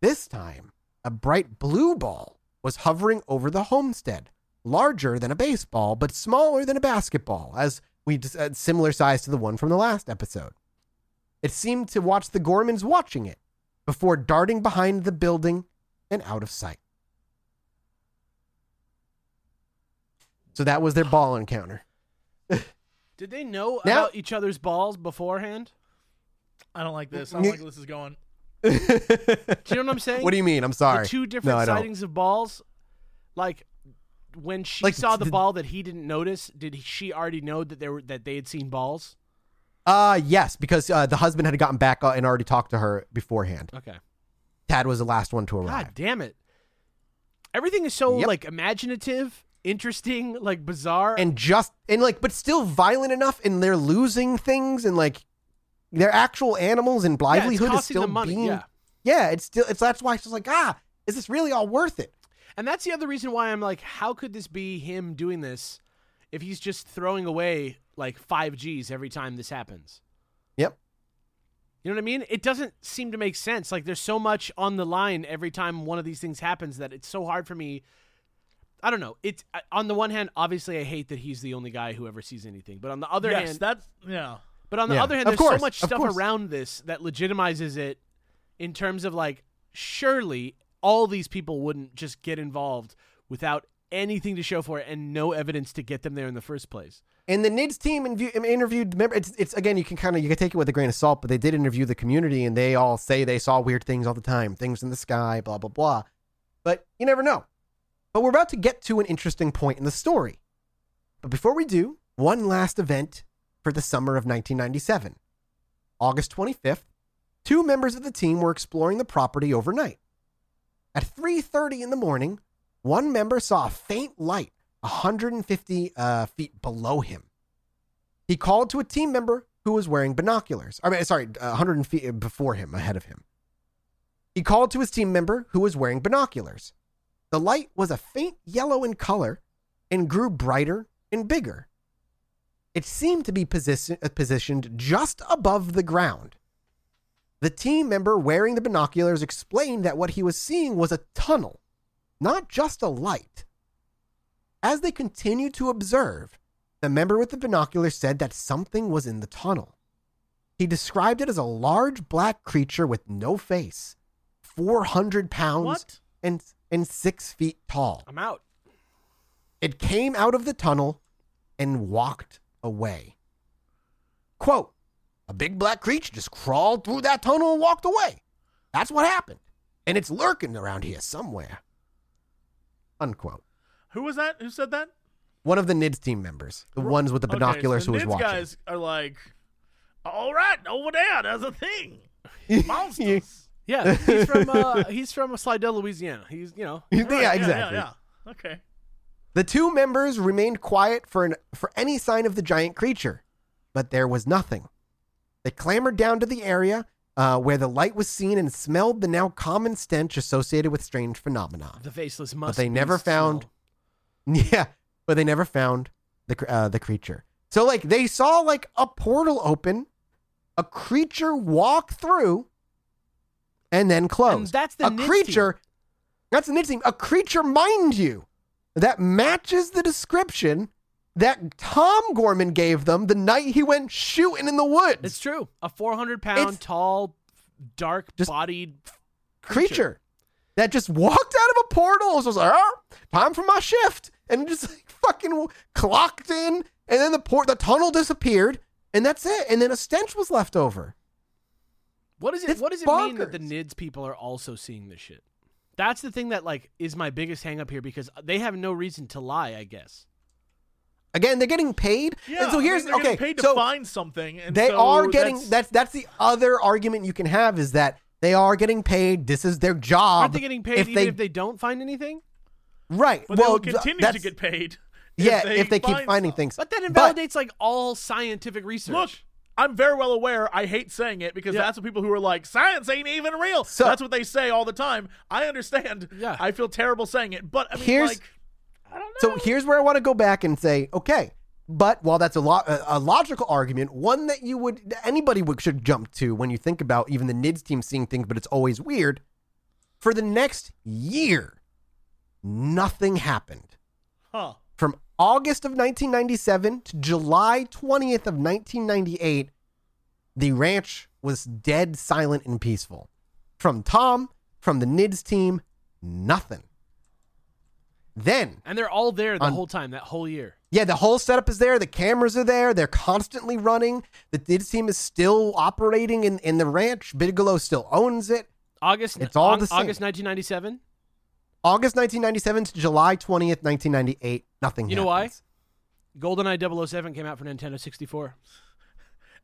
This time, a bright blue ball was hovering over the homestead, larger than a baseball, but smaller than a basketball, as we uh, similar size to the one from the last episode. It seemed to watch the Gormans watching it before darting behind the building and out of sight. So that was their ball encounter. Did they know Now- about each other's balls beforehand? I don't like this. I don't like this is going. [laughs] Do you know what I'm saying? what do you mean? I'm sorry. The two different No, sightings of balls, like when she Like, saw the did- ball that he didn't notice, did she already know that they were that they had seen balls? Uh yes, because uh, the husband had gotten back uh, and already talked to her beforehand. Okay. Tad was the last one to arrive. God damn it! Everything is so Yep. like imaginative, interesting, like bizarre. and just and like but still violent enough and they're losing things and like their actual animals and yeah, it's is still money. being Yeah. yeah it's still it's that's why it's just like ah is this really all worth it And that's the other reason why I'm like, how could this be him doing this if he's just throwing away like five G's every time this happens? yep You know what I mean? It doesn't seem to make sense. Like there's so much on the line every time one of these things happens that it's so hard for me. I don't know. It's uh, on the one hand, obviously, I hate that he's the only guy who ever sees anything. But on the other yes, hand, that's yeah. but on the Yeah. other hand, Of there's so much stuff course. around this that legitimizes it in terms of like, surely all these people wouldn't just get involved without anything to show for it and no evidence to get them there in the first place. and the NIDS team interviewed remember it's, it's again you can kind of you can take it with a grain of salt but they did interview the community and they all say they saw weird things all the time things in the sky blah blah blah but you never know But we're about to get to an interesting point in the story. But before we do, one last event for the summer of 1997. August 25th, two members of the team were exploring the property overnight. At 3:30 in the morning, one member saw a faint light 150 uh, feet below him. He called to a team member who was wearing binoculars. I mean, sorry, uh, 100 feet before him, ahead of him. He called to his team member who was wearing binoculars. The light was a faint yellow in color and grew brighter and bigger. It seemed to be position, uh, positioned just above the ground. The team member wearing the binoculars explained that what he was seeing was a tunnel, not just a light. As they continued to observe, the member with the binoculars said that something was in the tunnel. He described it as a large black creature with no face, 400 pounds What? And, and six feet tall. I'm out. It came out of the tunnel and walked away. Quote, a big black creature just crawled through that tunnel and walked away. That's what happened. And it's lurking around here somewhere. Unquote. Who was that? Who said that? One of the NIDS team members, the ones with the Okay, so binoculars the who was NIDS watching. guys are like, all right, over there, there's a thing. [laughs] Monsters. Yeah, he's from uh, [laughs] he's from Slidell, Louisiana. He's you know [laughs] yeah, Right, exactly. Yeah, yeah. Okay. The two members remained quiet for an, for any sign of the giant creature, but there was nothing. They clambered down to the area uh, where the light was seen and smelled the now common stench associated with strange phenomena. the faceless But they never found. smell. [laughs] Yeah, but they never found the cr- uh, the creature. So like they saw like a portal open, a creature walk through, and then close. And that's the a creature. That's the NIDS team. A creature, mind you, that matches the description that Tom Gorman gave them the night he went shooting in the woods. It's true. A 400 pound, It's- tall, dark bodied creature that just walked out of a portal. It was like, oh, time for my shift, and just like fucking clocked in, and then the port, the tunnel disappeared, and that's it. And then a stench was left over. What does it? It's what does it mean that the. NIDS people are also seeing this shit? That's the thing that like is my biggest hang up here because they have no reason to lie. I guess. Again, they're getting paid. Yeah. and so I here's mean, okay. paid to so find something. And they so are getting that's- that's that's the other argument you can have is that they are getting paid. This is their job. Aren't they getting paid if even they, if they don't find anything? right? But well, they will continue to get paid. Yeah, if they, keep finding stuff. things. But that invalidates like all scientific research. Look, I'm very well aware. I hate saying it because Yeah. that's what people who are like, science ain't even real. So- that's what they say all the time. I understand. Yeah. I feel terrible saying it, but I mean, Here's- like, I don't know. So here's where I want to go back and say, okay, but while that's a lo- a a logical argument, one that you would anybody would should jump to when you think about even the NIDS team seeing things, but it's always weird. For the next year, nothing happened. huh? August of 1997 to July 20th of 1998, the ranch was dead silent and peaceful. From Tom, from the NIDS team, nothing. Then and they're all there the On- whole time that whole year. yeah, the whole setup is there. The cameras are there. They're constantly running. The NIDS team is still operating in, in the ranch. Bigelow still owns it. August. It's all same. August 1997. August 1997 to July 20th, 1998. Nothing You know why? happens. GoldenEye 007 came out for Nintendo 64.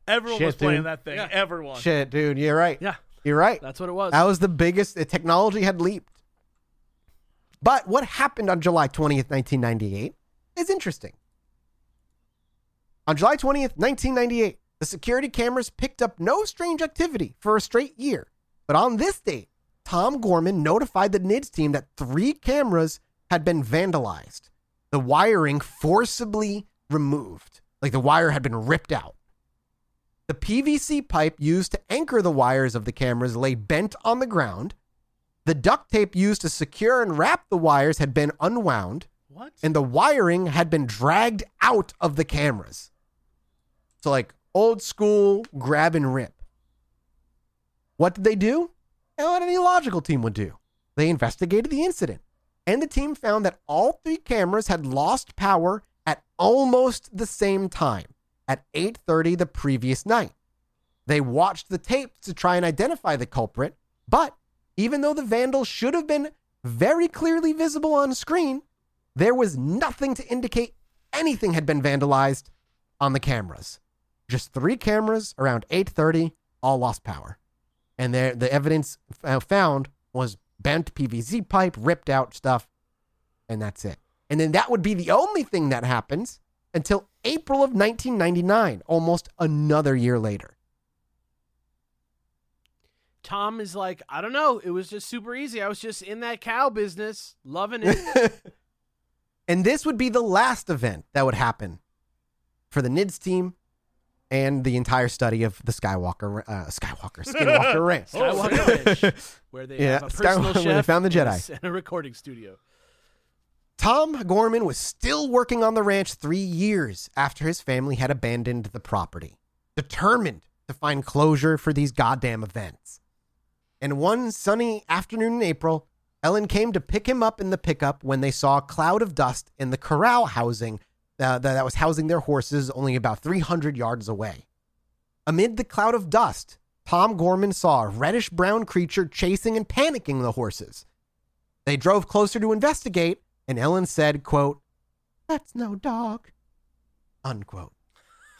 Everyone Shit, was playing dude. that thing. Yeah. Everyone. Shit, dude. You're right. Yeah, You're right. that's what it was. That was the biggest. The technology had leaped. But what happened on July 20th, 1998 is interesting. On July 20th, 1998, the security cameras picked up no strange activity for a straight year. But on this date, Tom Gorman notified the NIDS team that three cameras had been vandalized, the wiring forcibly removed, like the wire had been ripped out. The PVC pipe used to anchor the wires of the cameras lay bent on the ground. The duct tape used to secure and wrap the wires had been unwound, What? and the wiring had been dragged out of the cameras. So, like old school grab and rip. What did they do? And what any logical team would do. They investigated the incident, and the team found that all three cameras had lost power at almost the same time at 8:30 the previous night. They watched the tapes to try and identify the culprit, but even though the vandal should have been very clearly visible on screen, there was nothing to indicate anything had been vandalized on the cameras. Just three cameras around 8:30 all lost power. And there the evidence uh, found was bent PVC pipe, ripped out stuff, and that's it. And then that would be the only thing that happens until April of 1999, almost another year later. Tom is like, I don't know. It was just super easy. I was just in that cow business, loving it. [laughs] And this would be the last event that would happen for the NIDS team and the entire study of the Skywalker, uh, Skywalker, Skinwalker [laughs] Ranch. Skywalker Ranch, where they Yeah, have a personal [laughs] Skywalker- when they found the Jedi. and a recording studio. Tom Gorman was still working on the ranch three years after his family had abandoned the property, determined to find closure for these goddamn events. And one sunny afternoon in April, Ellen came to pick him up in the pickup when they saw a cloud of dust in the corral housing uh, that, that was housing their horses only about 300 yards away. Amid the cloud of dust, Tom Gorman saw a reddish brown creature chasing and panicking the horses. They drove closer to investigate, and Ellen said, quote, That's no dog. Unquote. [laughs]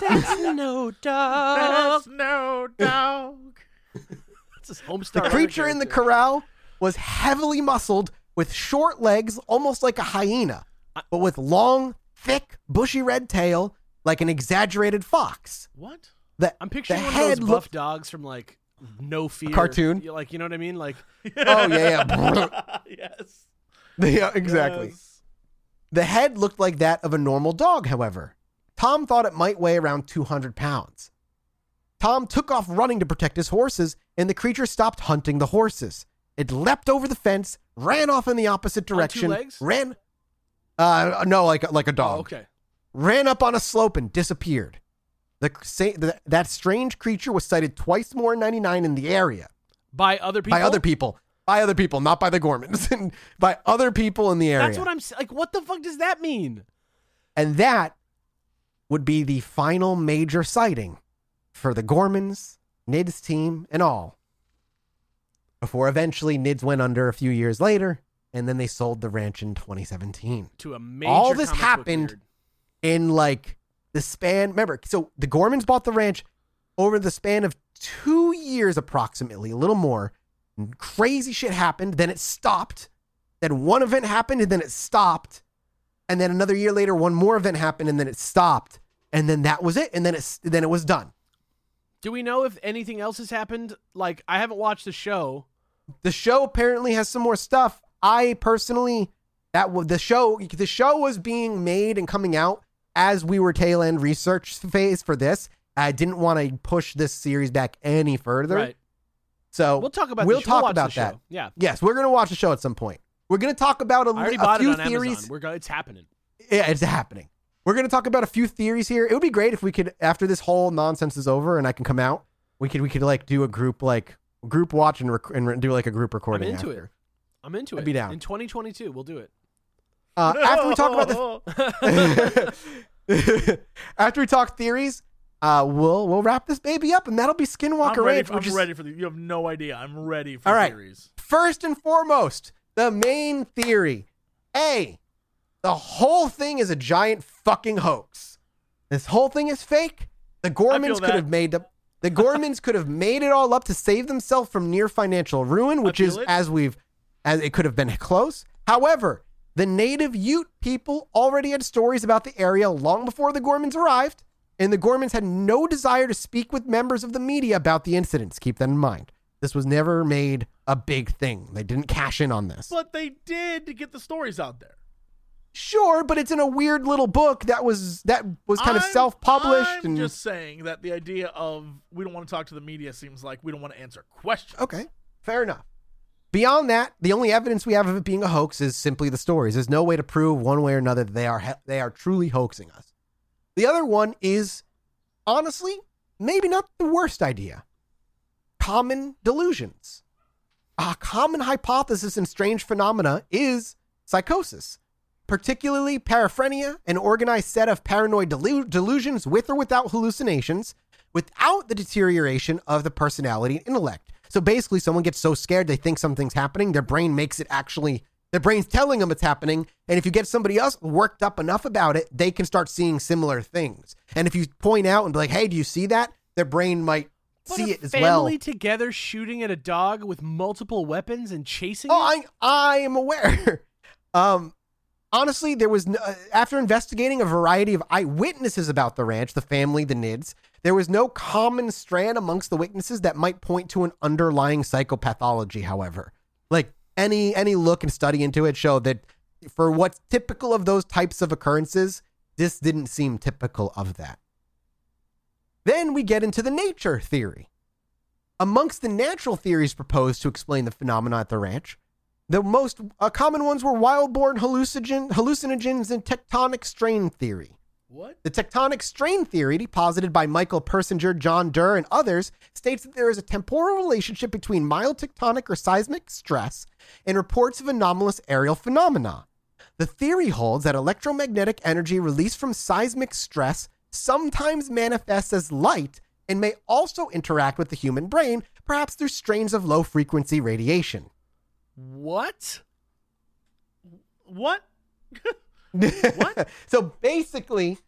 That's no dog. That's no dog. That's his Homestar. The creature in the corral was heavily muscled with short legs, almost like a hyena, but with long, thick, bushy red tail like an exaggerated fox. What? The, I'm picturing the one head of those buff dogs from like No Fear cartoon? You- Like you know what I mean? Like [laughs] Oh, yeah, yeah. [laughs] yes. [laughs] yeah, exactly. Yes. The head looked like that of a normal dog, however. Tom thought it might weigh around 200 pounds. Tom took off running to protect his horses, and the creature stopped hunting the horses. It leapt over the fence, ran off in the opposite two direction, legs? ran. Uh, no, like like a dog. oh, okay. Ran up on a slope and disappeared. The, the that strange creature was sighted twice more in '99 in the area By other people. by other people, by other people, not by the Gormans, and [laughs] by other people in the area. That's what I'm like. What the fuck does that mean? And that would be the final major sighting for the Gormans, NIDS team, and all. Before eventually NIDS went under a few years later, and then they sold the ranch in 2017. To a major. All this happened. In like the span, remember, so the Gormans bought the ranch over the span of two years approximately, a little more. Crazy shit happened, then it stopped. Then one event happened, and then it stopped. And then another year later, one more event happened, and then it stopped. And then that was it. And then it's then it was done. Do we know if anything else has happened? Like I haven't watched the show. The show apparently has some more stuff. I personally, that the show. The show was being made and coming out as we were tail end research phase for this. I didn't want to push this series back any further. Right. So We'll talk about. We'll the, sh- talk about show. that. Yeah. Yes, we're gonna watch the show at some point. We're gonna talk about a, a few theories. Amazon. We're go- It's happening. Yeah, it's happening. We're going to talk about a few theories here. It would be great if we could, after this whole nonsense is over and I can come out, we could we could like do a group like group watch and, rec- and do like a group recording. I'm into after. it. I'm into I'd it. be down. In 2022, we'll do it. Uh, after we talk about this, [laughs] [laughs] after we talk theories, uh, we'll we'll wrap this baby up, and that'll be Skinwalker I'm ready. Ranch. For, I'm is- ready for the. You have no idea. I'm ready for All right. theories. First and foremost, the main theory: A, the whole thing is a giant fucking hoax. This whole thing is fake. The Gormans could have made the the Gormans could have made it all up to save themselves from near financial ruin, which is it. as we've as it could have been [laughs] close. However, the native Ute people already had stories about the area long before the Gormans arrived, and the Gormans had no desire to speak with members of the media about the incidents. Keep that in mind. This was never made a big thing. They didn't cash in on this. But they did get the stories out there. Sure, but it's in a weird little book that was that was kind of I'm- self-published I'm and just saying that the idea of we don't want to talk to the media seems like we don't want to answer questions. okay, fair enough. Beyond that, the only evidence we have of it being a hoax is simply the stories. There's no way to prove one way or another that they are he- they are truly hoaxing us. The other one is honestly maybe not the worst idea. Common delusions. A common hypothesis in strange phenomena is psychosis, particularly paraphrenia, an organized set of paranoid delu- delusions with or without hallucinations, without the deterioration of the personality and intellect. So basically, someone gets so scared they think something's happening, their brain makes it actually, their brain's telling them it's happening. And if you get somebody else worked up enough about it, they can start seeing similar things. And if you point out and be like, hey, do you see that? Their brain might But see it as well. Family together shooting at a dog with multiple weapons and chasing Oh, it. I I am aware. [laughs] um, honestly, there was no, uh, after investigating a variety of eyewitnesses about the ranch, the family, the NIDS, there was no common strand amongst the witnesses that might point to an underlying psychopathology. However, like any any look and study into it showed that for what's typical of those types of occurrences, this didn't seem typical of that. Then we get into the nature theory. Amongst the natural theories proposed to explain the phenomena at the ranch, the most uh, common ones were wild-born hallucinogen, hallucinogens and tectonic strain theory. What? The tectonic strain theory, posited by Michael Persinger, John Derr, and others, states that there is a temporal relationship between mild tectonic or seismic stress and reports of anomalous aerial phenomena. The theory holds that electromagnetic energy released from seismic stress sometimes manifests as light and may also interact with the human brain, perhaps through strains of low frequency radiation. What? What? [laughs] What? so basically,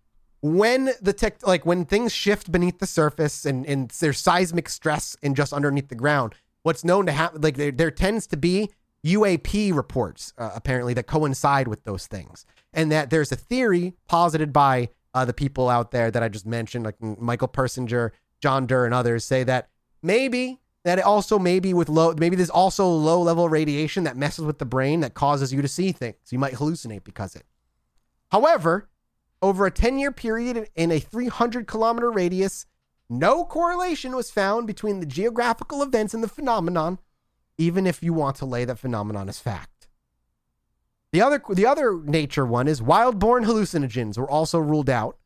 when the tech, like when things shift beneath the surface and, and there's seismic stress and just underneath the ground, what's known to happen, like there, there tends to be UAP reports uh, apparently that coincide with those things, and that there's a theory posited by uh, the people out there that I just mentioned, like Michael Persinger, John Derr, and others, say that maybe that it also maybe with low maybe there's also low level radiation that messes with the brain that causes you to see things. You might hallucinate because it. However, over a 10 year period in a 300 kilometer radius, no correlation was found between the geographical events and the phenomenon, even if you want to lay that phenomenon as fact. The other, the other nature one is wild-born hallucinogens were also ruled out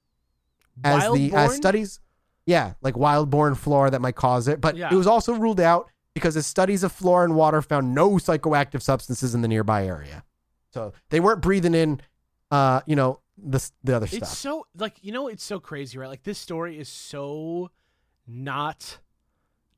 as the as Wild-born? studies, yeah, like wild-born flora that might cause it, but Yeah. it was also ruled out because as studies of flora and water found no psychoactive substances in the nearby area. So they weren't breathing in, uh, you know, the the other stuff. It's so like you know it's so crazy, right? Like this story is so not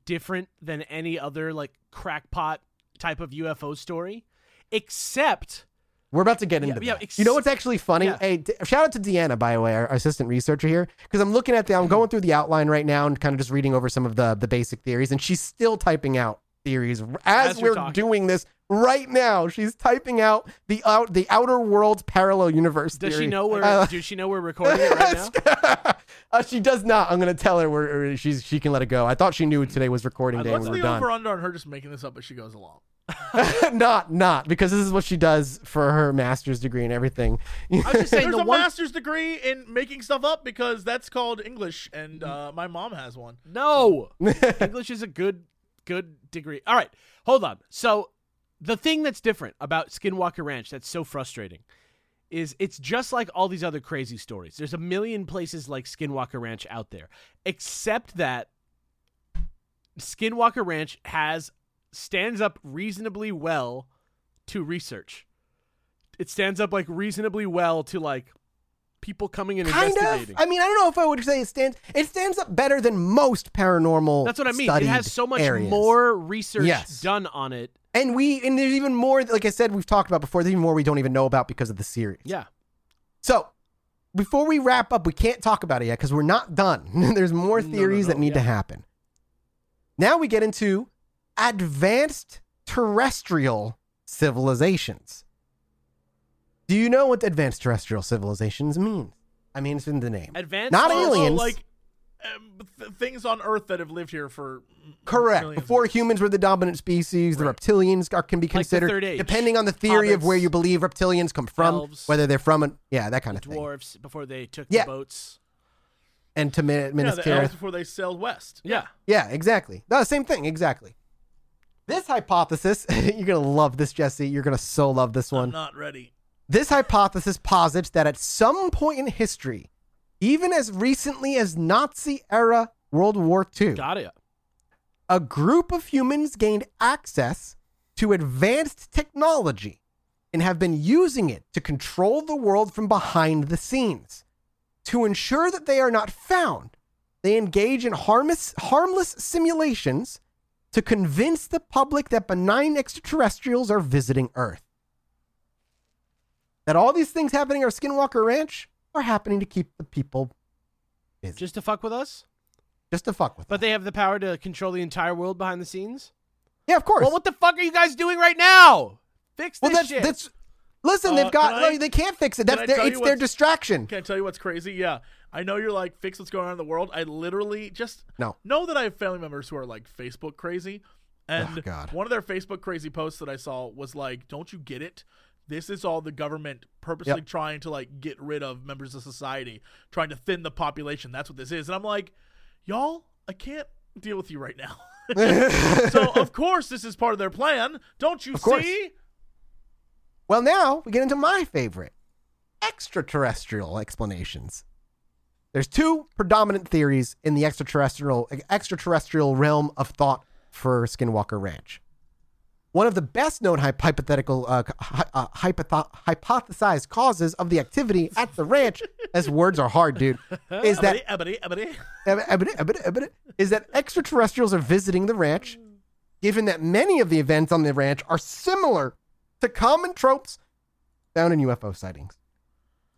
different than any other like crackpot type of UFO story, except We're about to get into yeah, ex- you know what's actually funny? Yeah. Hey, d- shout out to Deanna, by the way, our, assistant researcher here, because I'm looking at the, I'm Mm-hmm. going through the outline right now and kind of just reading over some of the the basic theories, and she's still typing out theories as, As we're we're talking. doing this right now. She's typing out the out the outer worlds parallel universe. does she know we're Uh, does she know we're recording it right [laughs] now? [laughs] uh, she does not. I'm gonna tell her where she's she can let it go. I thought she knew today was recording day What's when we're the done. over under on her just making this up as she goes along? [laughs] not not because this is what she does for her master's degree and everything. I was just saying There's the a one master's degree in making stuff up because that's called English, and uh, my mom has one. No. English is a good good degree. All right. Hold on. So the thing that's different about Skinwalker Ranch that's so frustrating is it's just like all these other crazy stories. There's a million places like Skinwalker Ranch out there, except that Skinwalker Ranch has stands up reasonably well to research. It stands up like reasonably well to like people coming and kind of. I mean, I don't know if I would say it stands. It stands up better than most paranormal. That's what I mean. It has so much areas. more research Yes. done on it. and we and there's even more. Like I said, we've talked about before. There's even more we don't even know about because of the series. Yeah. So before we wrap up, we can't talk about it yet because we're not done. [laughs] there's more No, no, theories no, that need to happen. Now we get into advanced terrestrial civilizations. Do you know what advanced terrestrial civilizations means? I mean, it's in the name. Advanced Not aliens. like um, th- things on Earth that have lived here for Correct. Before humans were the dominant species, the reptilians are, can be considered, Age. depending on the theory of where you believe reptilians come from, Elves. whether they're from, a, yeah, that kind of thing. dwarfs before they took Yeah. the boats. And to Min- Yeah, Minas Tirith. elves before they sailed west. Yeah. Yeah, exactly. No, same thing, exactly. This hypothesis, [laughs] you're going to love this, Jesse. You're going to so love this I'm one. not ready. This hypothesis posits that at some point in history, even as recently as Nazi era World War II, Got it. a group of humans gained access to advanced technology and have been using it to control the world from behind the scenes. To ensure that they are not found, they engage in harmless, harmless simulations to convince the public that benign extraterrestrials are visiting Earth. That all these things happening at Skinwalker Ranch are happening to keep the people busy. Just, to fuck with us? just to fuck with us. But they have the power to control the entire world behind the scenes? Yeah, of course. Well, what the fuck are you guys doing right now? Fix this Well, that's, shit. that's listen. Uh, they've got. I- no, they can't fix it. That's their, it's their distraction. Can I tell you what's crazy? Yeah, I know you're like fix what's going on in the world. I literally just No. know that I have family members who are like Facebook crazy, and Oh, God. one of their Facebook crazy posts that I saw was like, "Don't you get it? This is all the government purposely Yep. trying to like get rid of members of society, trying to thin the population. That's what this is." And I'm like, y'all, I can't deal with you right now. [laughs] so of course this is part of their plan. Don't you see? Well, now we get into my favorite extraterrestrial explanations. There's two predominant theories in the extraterrestrial extraterrestrial realm of thought for Skinwalker Ranch. One of the best known hypothetical uh, uh, hypotho- hypothesized causes of the activity at the ranch, [laughs] as words are hard, dude, that is that extraterrestrials are visiting the ranch, given that many of the events on the ranch are similar to common tropes found in UFO sightings.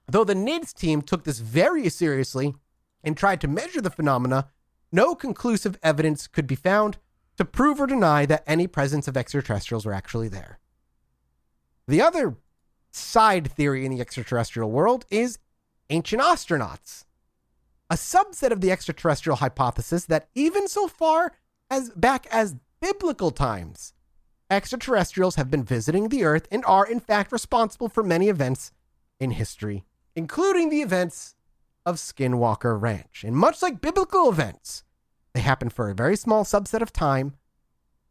Though the NIDS team took this very seriously and tried to measure the phenomena, no conclusive evidence could be found to prove or deny that any presence of extraterrestrials were actually there. The other side theory in the extraterrestrial world is ancient astronauts a subset of the extraterrestrial hypothesis that even so far as back as biblical times, extraterrestrials have been visiting the Earth and are in fact responsible for many events in history, including the events of Skinwalker Ranch. And much like biblical events, they happen for a very small subset of time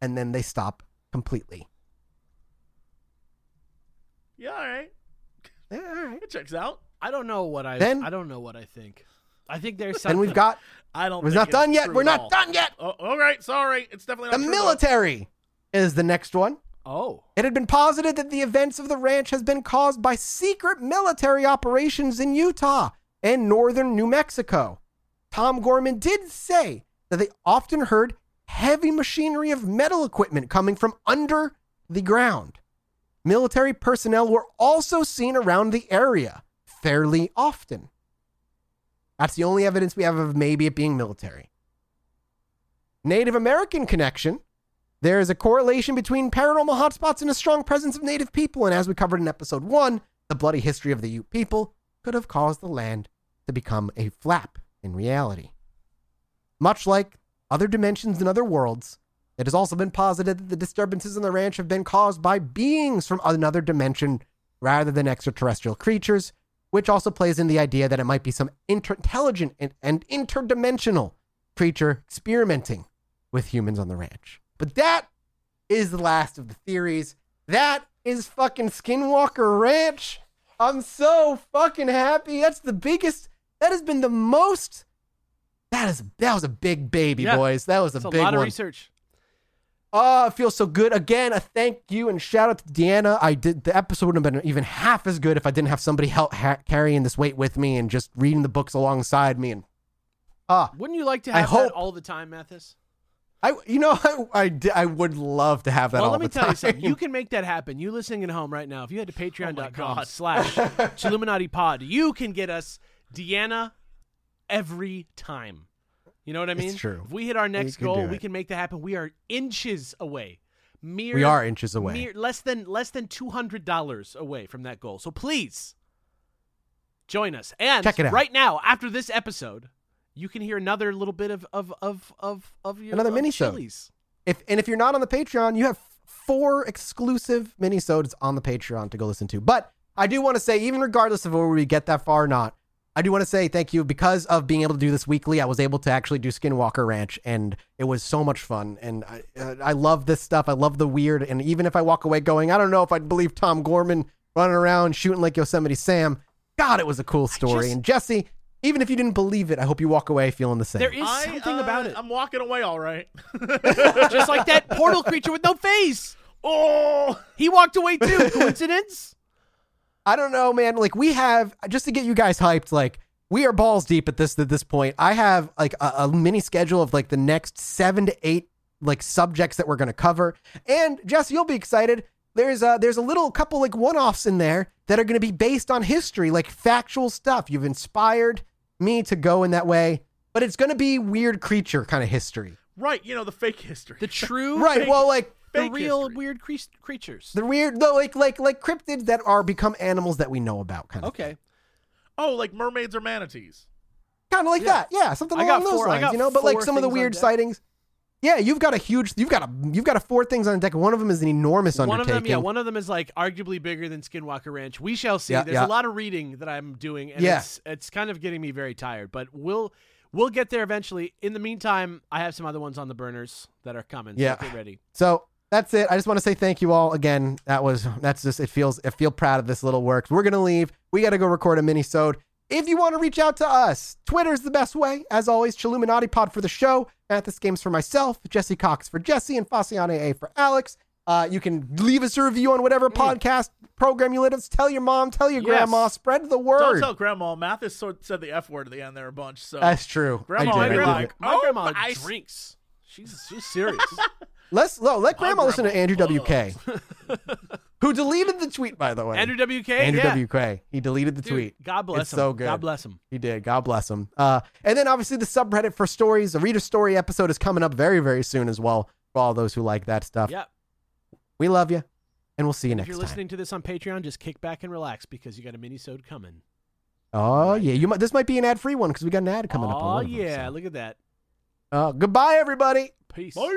and then they stop completely. Yeah, all right. Yeah, all right. It checks out. I don't know what I Then- I don't know what I think. I think there's something. And we've got [laughs] I don't. We're not done yet. We're not all. done yet. Oh, all right. Sorry. It's definitely The not true, though. military is the next one. Oh. It had been posited that the events of the ranch has been caused by secret military operations in Utah and northern New Mexico. Tom Gorman did say that they often heard heavy machinery of metal equipment coming from under the ground. Military personnel were also seen around the area fairly often. That's the only evidence we have of maybe it being military. Native American connection there is a correlation between paranormal hotspots and a strong presence of native people, and as we covered in episode one, the bloody history of the Ute people could have caused the land to become a flap in reality. Much like other dimensions and other worlds, it has also been posited that the disturbances in the ranch have been caused by beings from another dimension rather than extraterrestrial creatures, which also plays in the idea that it might be some inter- intelligent and, and interdimensional creature experimenting with humans on the ranch. But that is the last of the theories. That is fucking Skinwalker Ranch. I'm so fucking happy. That's the biggest. That has been the most. That is that was a big baby, Yeah. boys. That was a It's a big lot of one. research. Oh, it feels so good. Again, a thank you and shout out to Deanna. I did the episode wouldn't have been even half as good if I didn't have somebody help ha- carrying this weight with me and just reading the books alongside me. And ah, Wouldn't you like to have I hope- all the time, Mathis? I you know [laughs] I I, I would love to have that well, let me tell you something. You [laughs] can make that happen. You listening at home right now, if you head to Oh patreon.com God. slash [laughs] Chilluminati Pod, you can get us Deanna every time. You know what I mean? true. If we hit our next can goal, we can make that happen. We are inches away. Mere, We are inches away. Mere, less than less than two hundred dollars away from that goal. So please join us. And Check it out. right now, after this episode, you can hear another little bit of of of of, of your Another mini-sode. chilies. If and if you're not on the Patreon, you have four exclusive minisodes on the Patreon to go listen to. But I do want to say, even regardless of whether we get that far or not, I do want to say thank you because of being able to do this weekly. I was able to actually do Skinwalker Ranch, and it was so much fun. And I, uh, I love this stuff. I love the weird. And even if I walk away going, I don't know if I'd believe Tom Gorman running around shooting like Yosemite Sam. God, it was a cool story. just- and Jesse, even if you didn't believe it, I hope you walk away feeling the same. There is I, something uh, about it. I'm walking away all right. Just like that portal creature with no face. [laughs] oh, He walked away too. [laughs] Coincidence? I don't know, man. Like we have just to get you guys hyped. Like we are balls deep at this at this point. I have like a, a mini schedule of like the next seven to eight like subjects that we're going to cover. And Jess, you'll be excited. There's a there's a little couple like one-offs in there that are going to be based on history, like factual stuff. You've inspired me to go in that way, but it's going to be weird creature kind of history. Right, you know the fake history. The true, Right. Well, like the fake real history. weird cre- creatures. the weird, though, like like like cryptids that are become animals that we know about, kind of. Okay. oh, like mermaids or manatees. Kind of like Yeah. that, yeah, something along those four- lines, you know. But like some of the weird sightings, yeah, you've got a huge, you've got a, you've got a four things on the deck. One of them is an enormous One of undertaking. them, yeah, one of them is like arguably bigger than Skinwalker Ranch. We shall see. Yeah, There's yeah. a lot of reading that I'm doing, and Yeah. it's it's kind of getting me very tired. But we'll we'll get there eventually. In the meantime, I have some other ones on the burners that are coming. so Yeah. get ready. So that's it. I just want to say thank you all again. That was that's just it feels I feel proud of this little work. We're gonna leave. We got to go record a mini sode. If you want to reach out to us, Twitter's the best way. As always, Chilluminati Pod for the show, Mathis Games for myself, Jesse Cox for Jesse, and Faciane A for Alex. Uh, you can leave us a review on whatever podcast program you let us. Tell your mom, tell your Yes. grandma, spread the word. Don't tell grandma. Mathis sort said the f word at the end there a bunch. So That's true. Grandma, I My did, I grandma- did. my Oh, grandma my- drinks. She's she's serious. [laughs] Let's no, let grandma listen to Andrew WK, [laughs] who deleted the tweet by the way. Andrew WK. Andrew yeah. WK. He deleted the Dude, tweet. God bless It's him. so good. God bless him. He did. God bless him. Uh, and then obviously the subreddit for stories, the reader story episode is coming up very, very soon as well for all those who like that stuff. Yeah. We love you, and we'll see you next. Time. If you're time. listening to this on Patreon, just kick back and relax because you got a mini sode coming. Oh yeah, you might. This might be an ad-free one because we got an ad coming up. on Oh one of them, yeah, so. look at that. Uh, goodbye, everybody. Peace. Bye.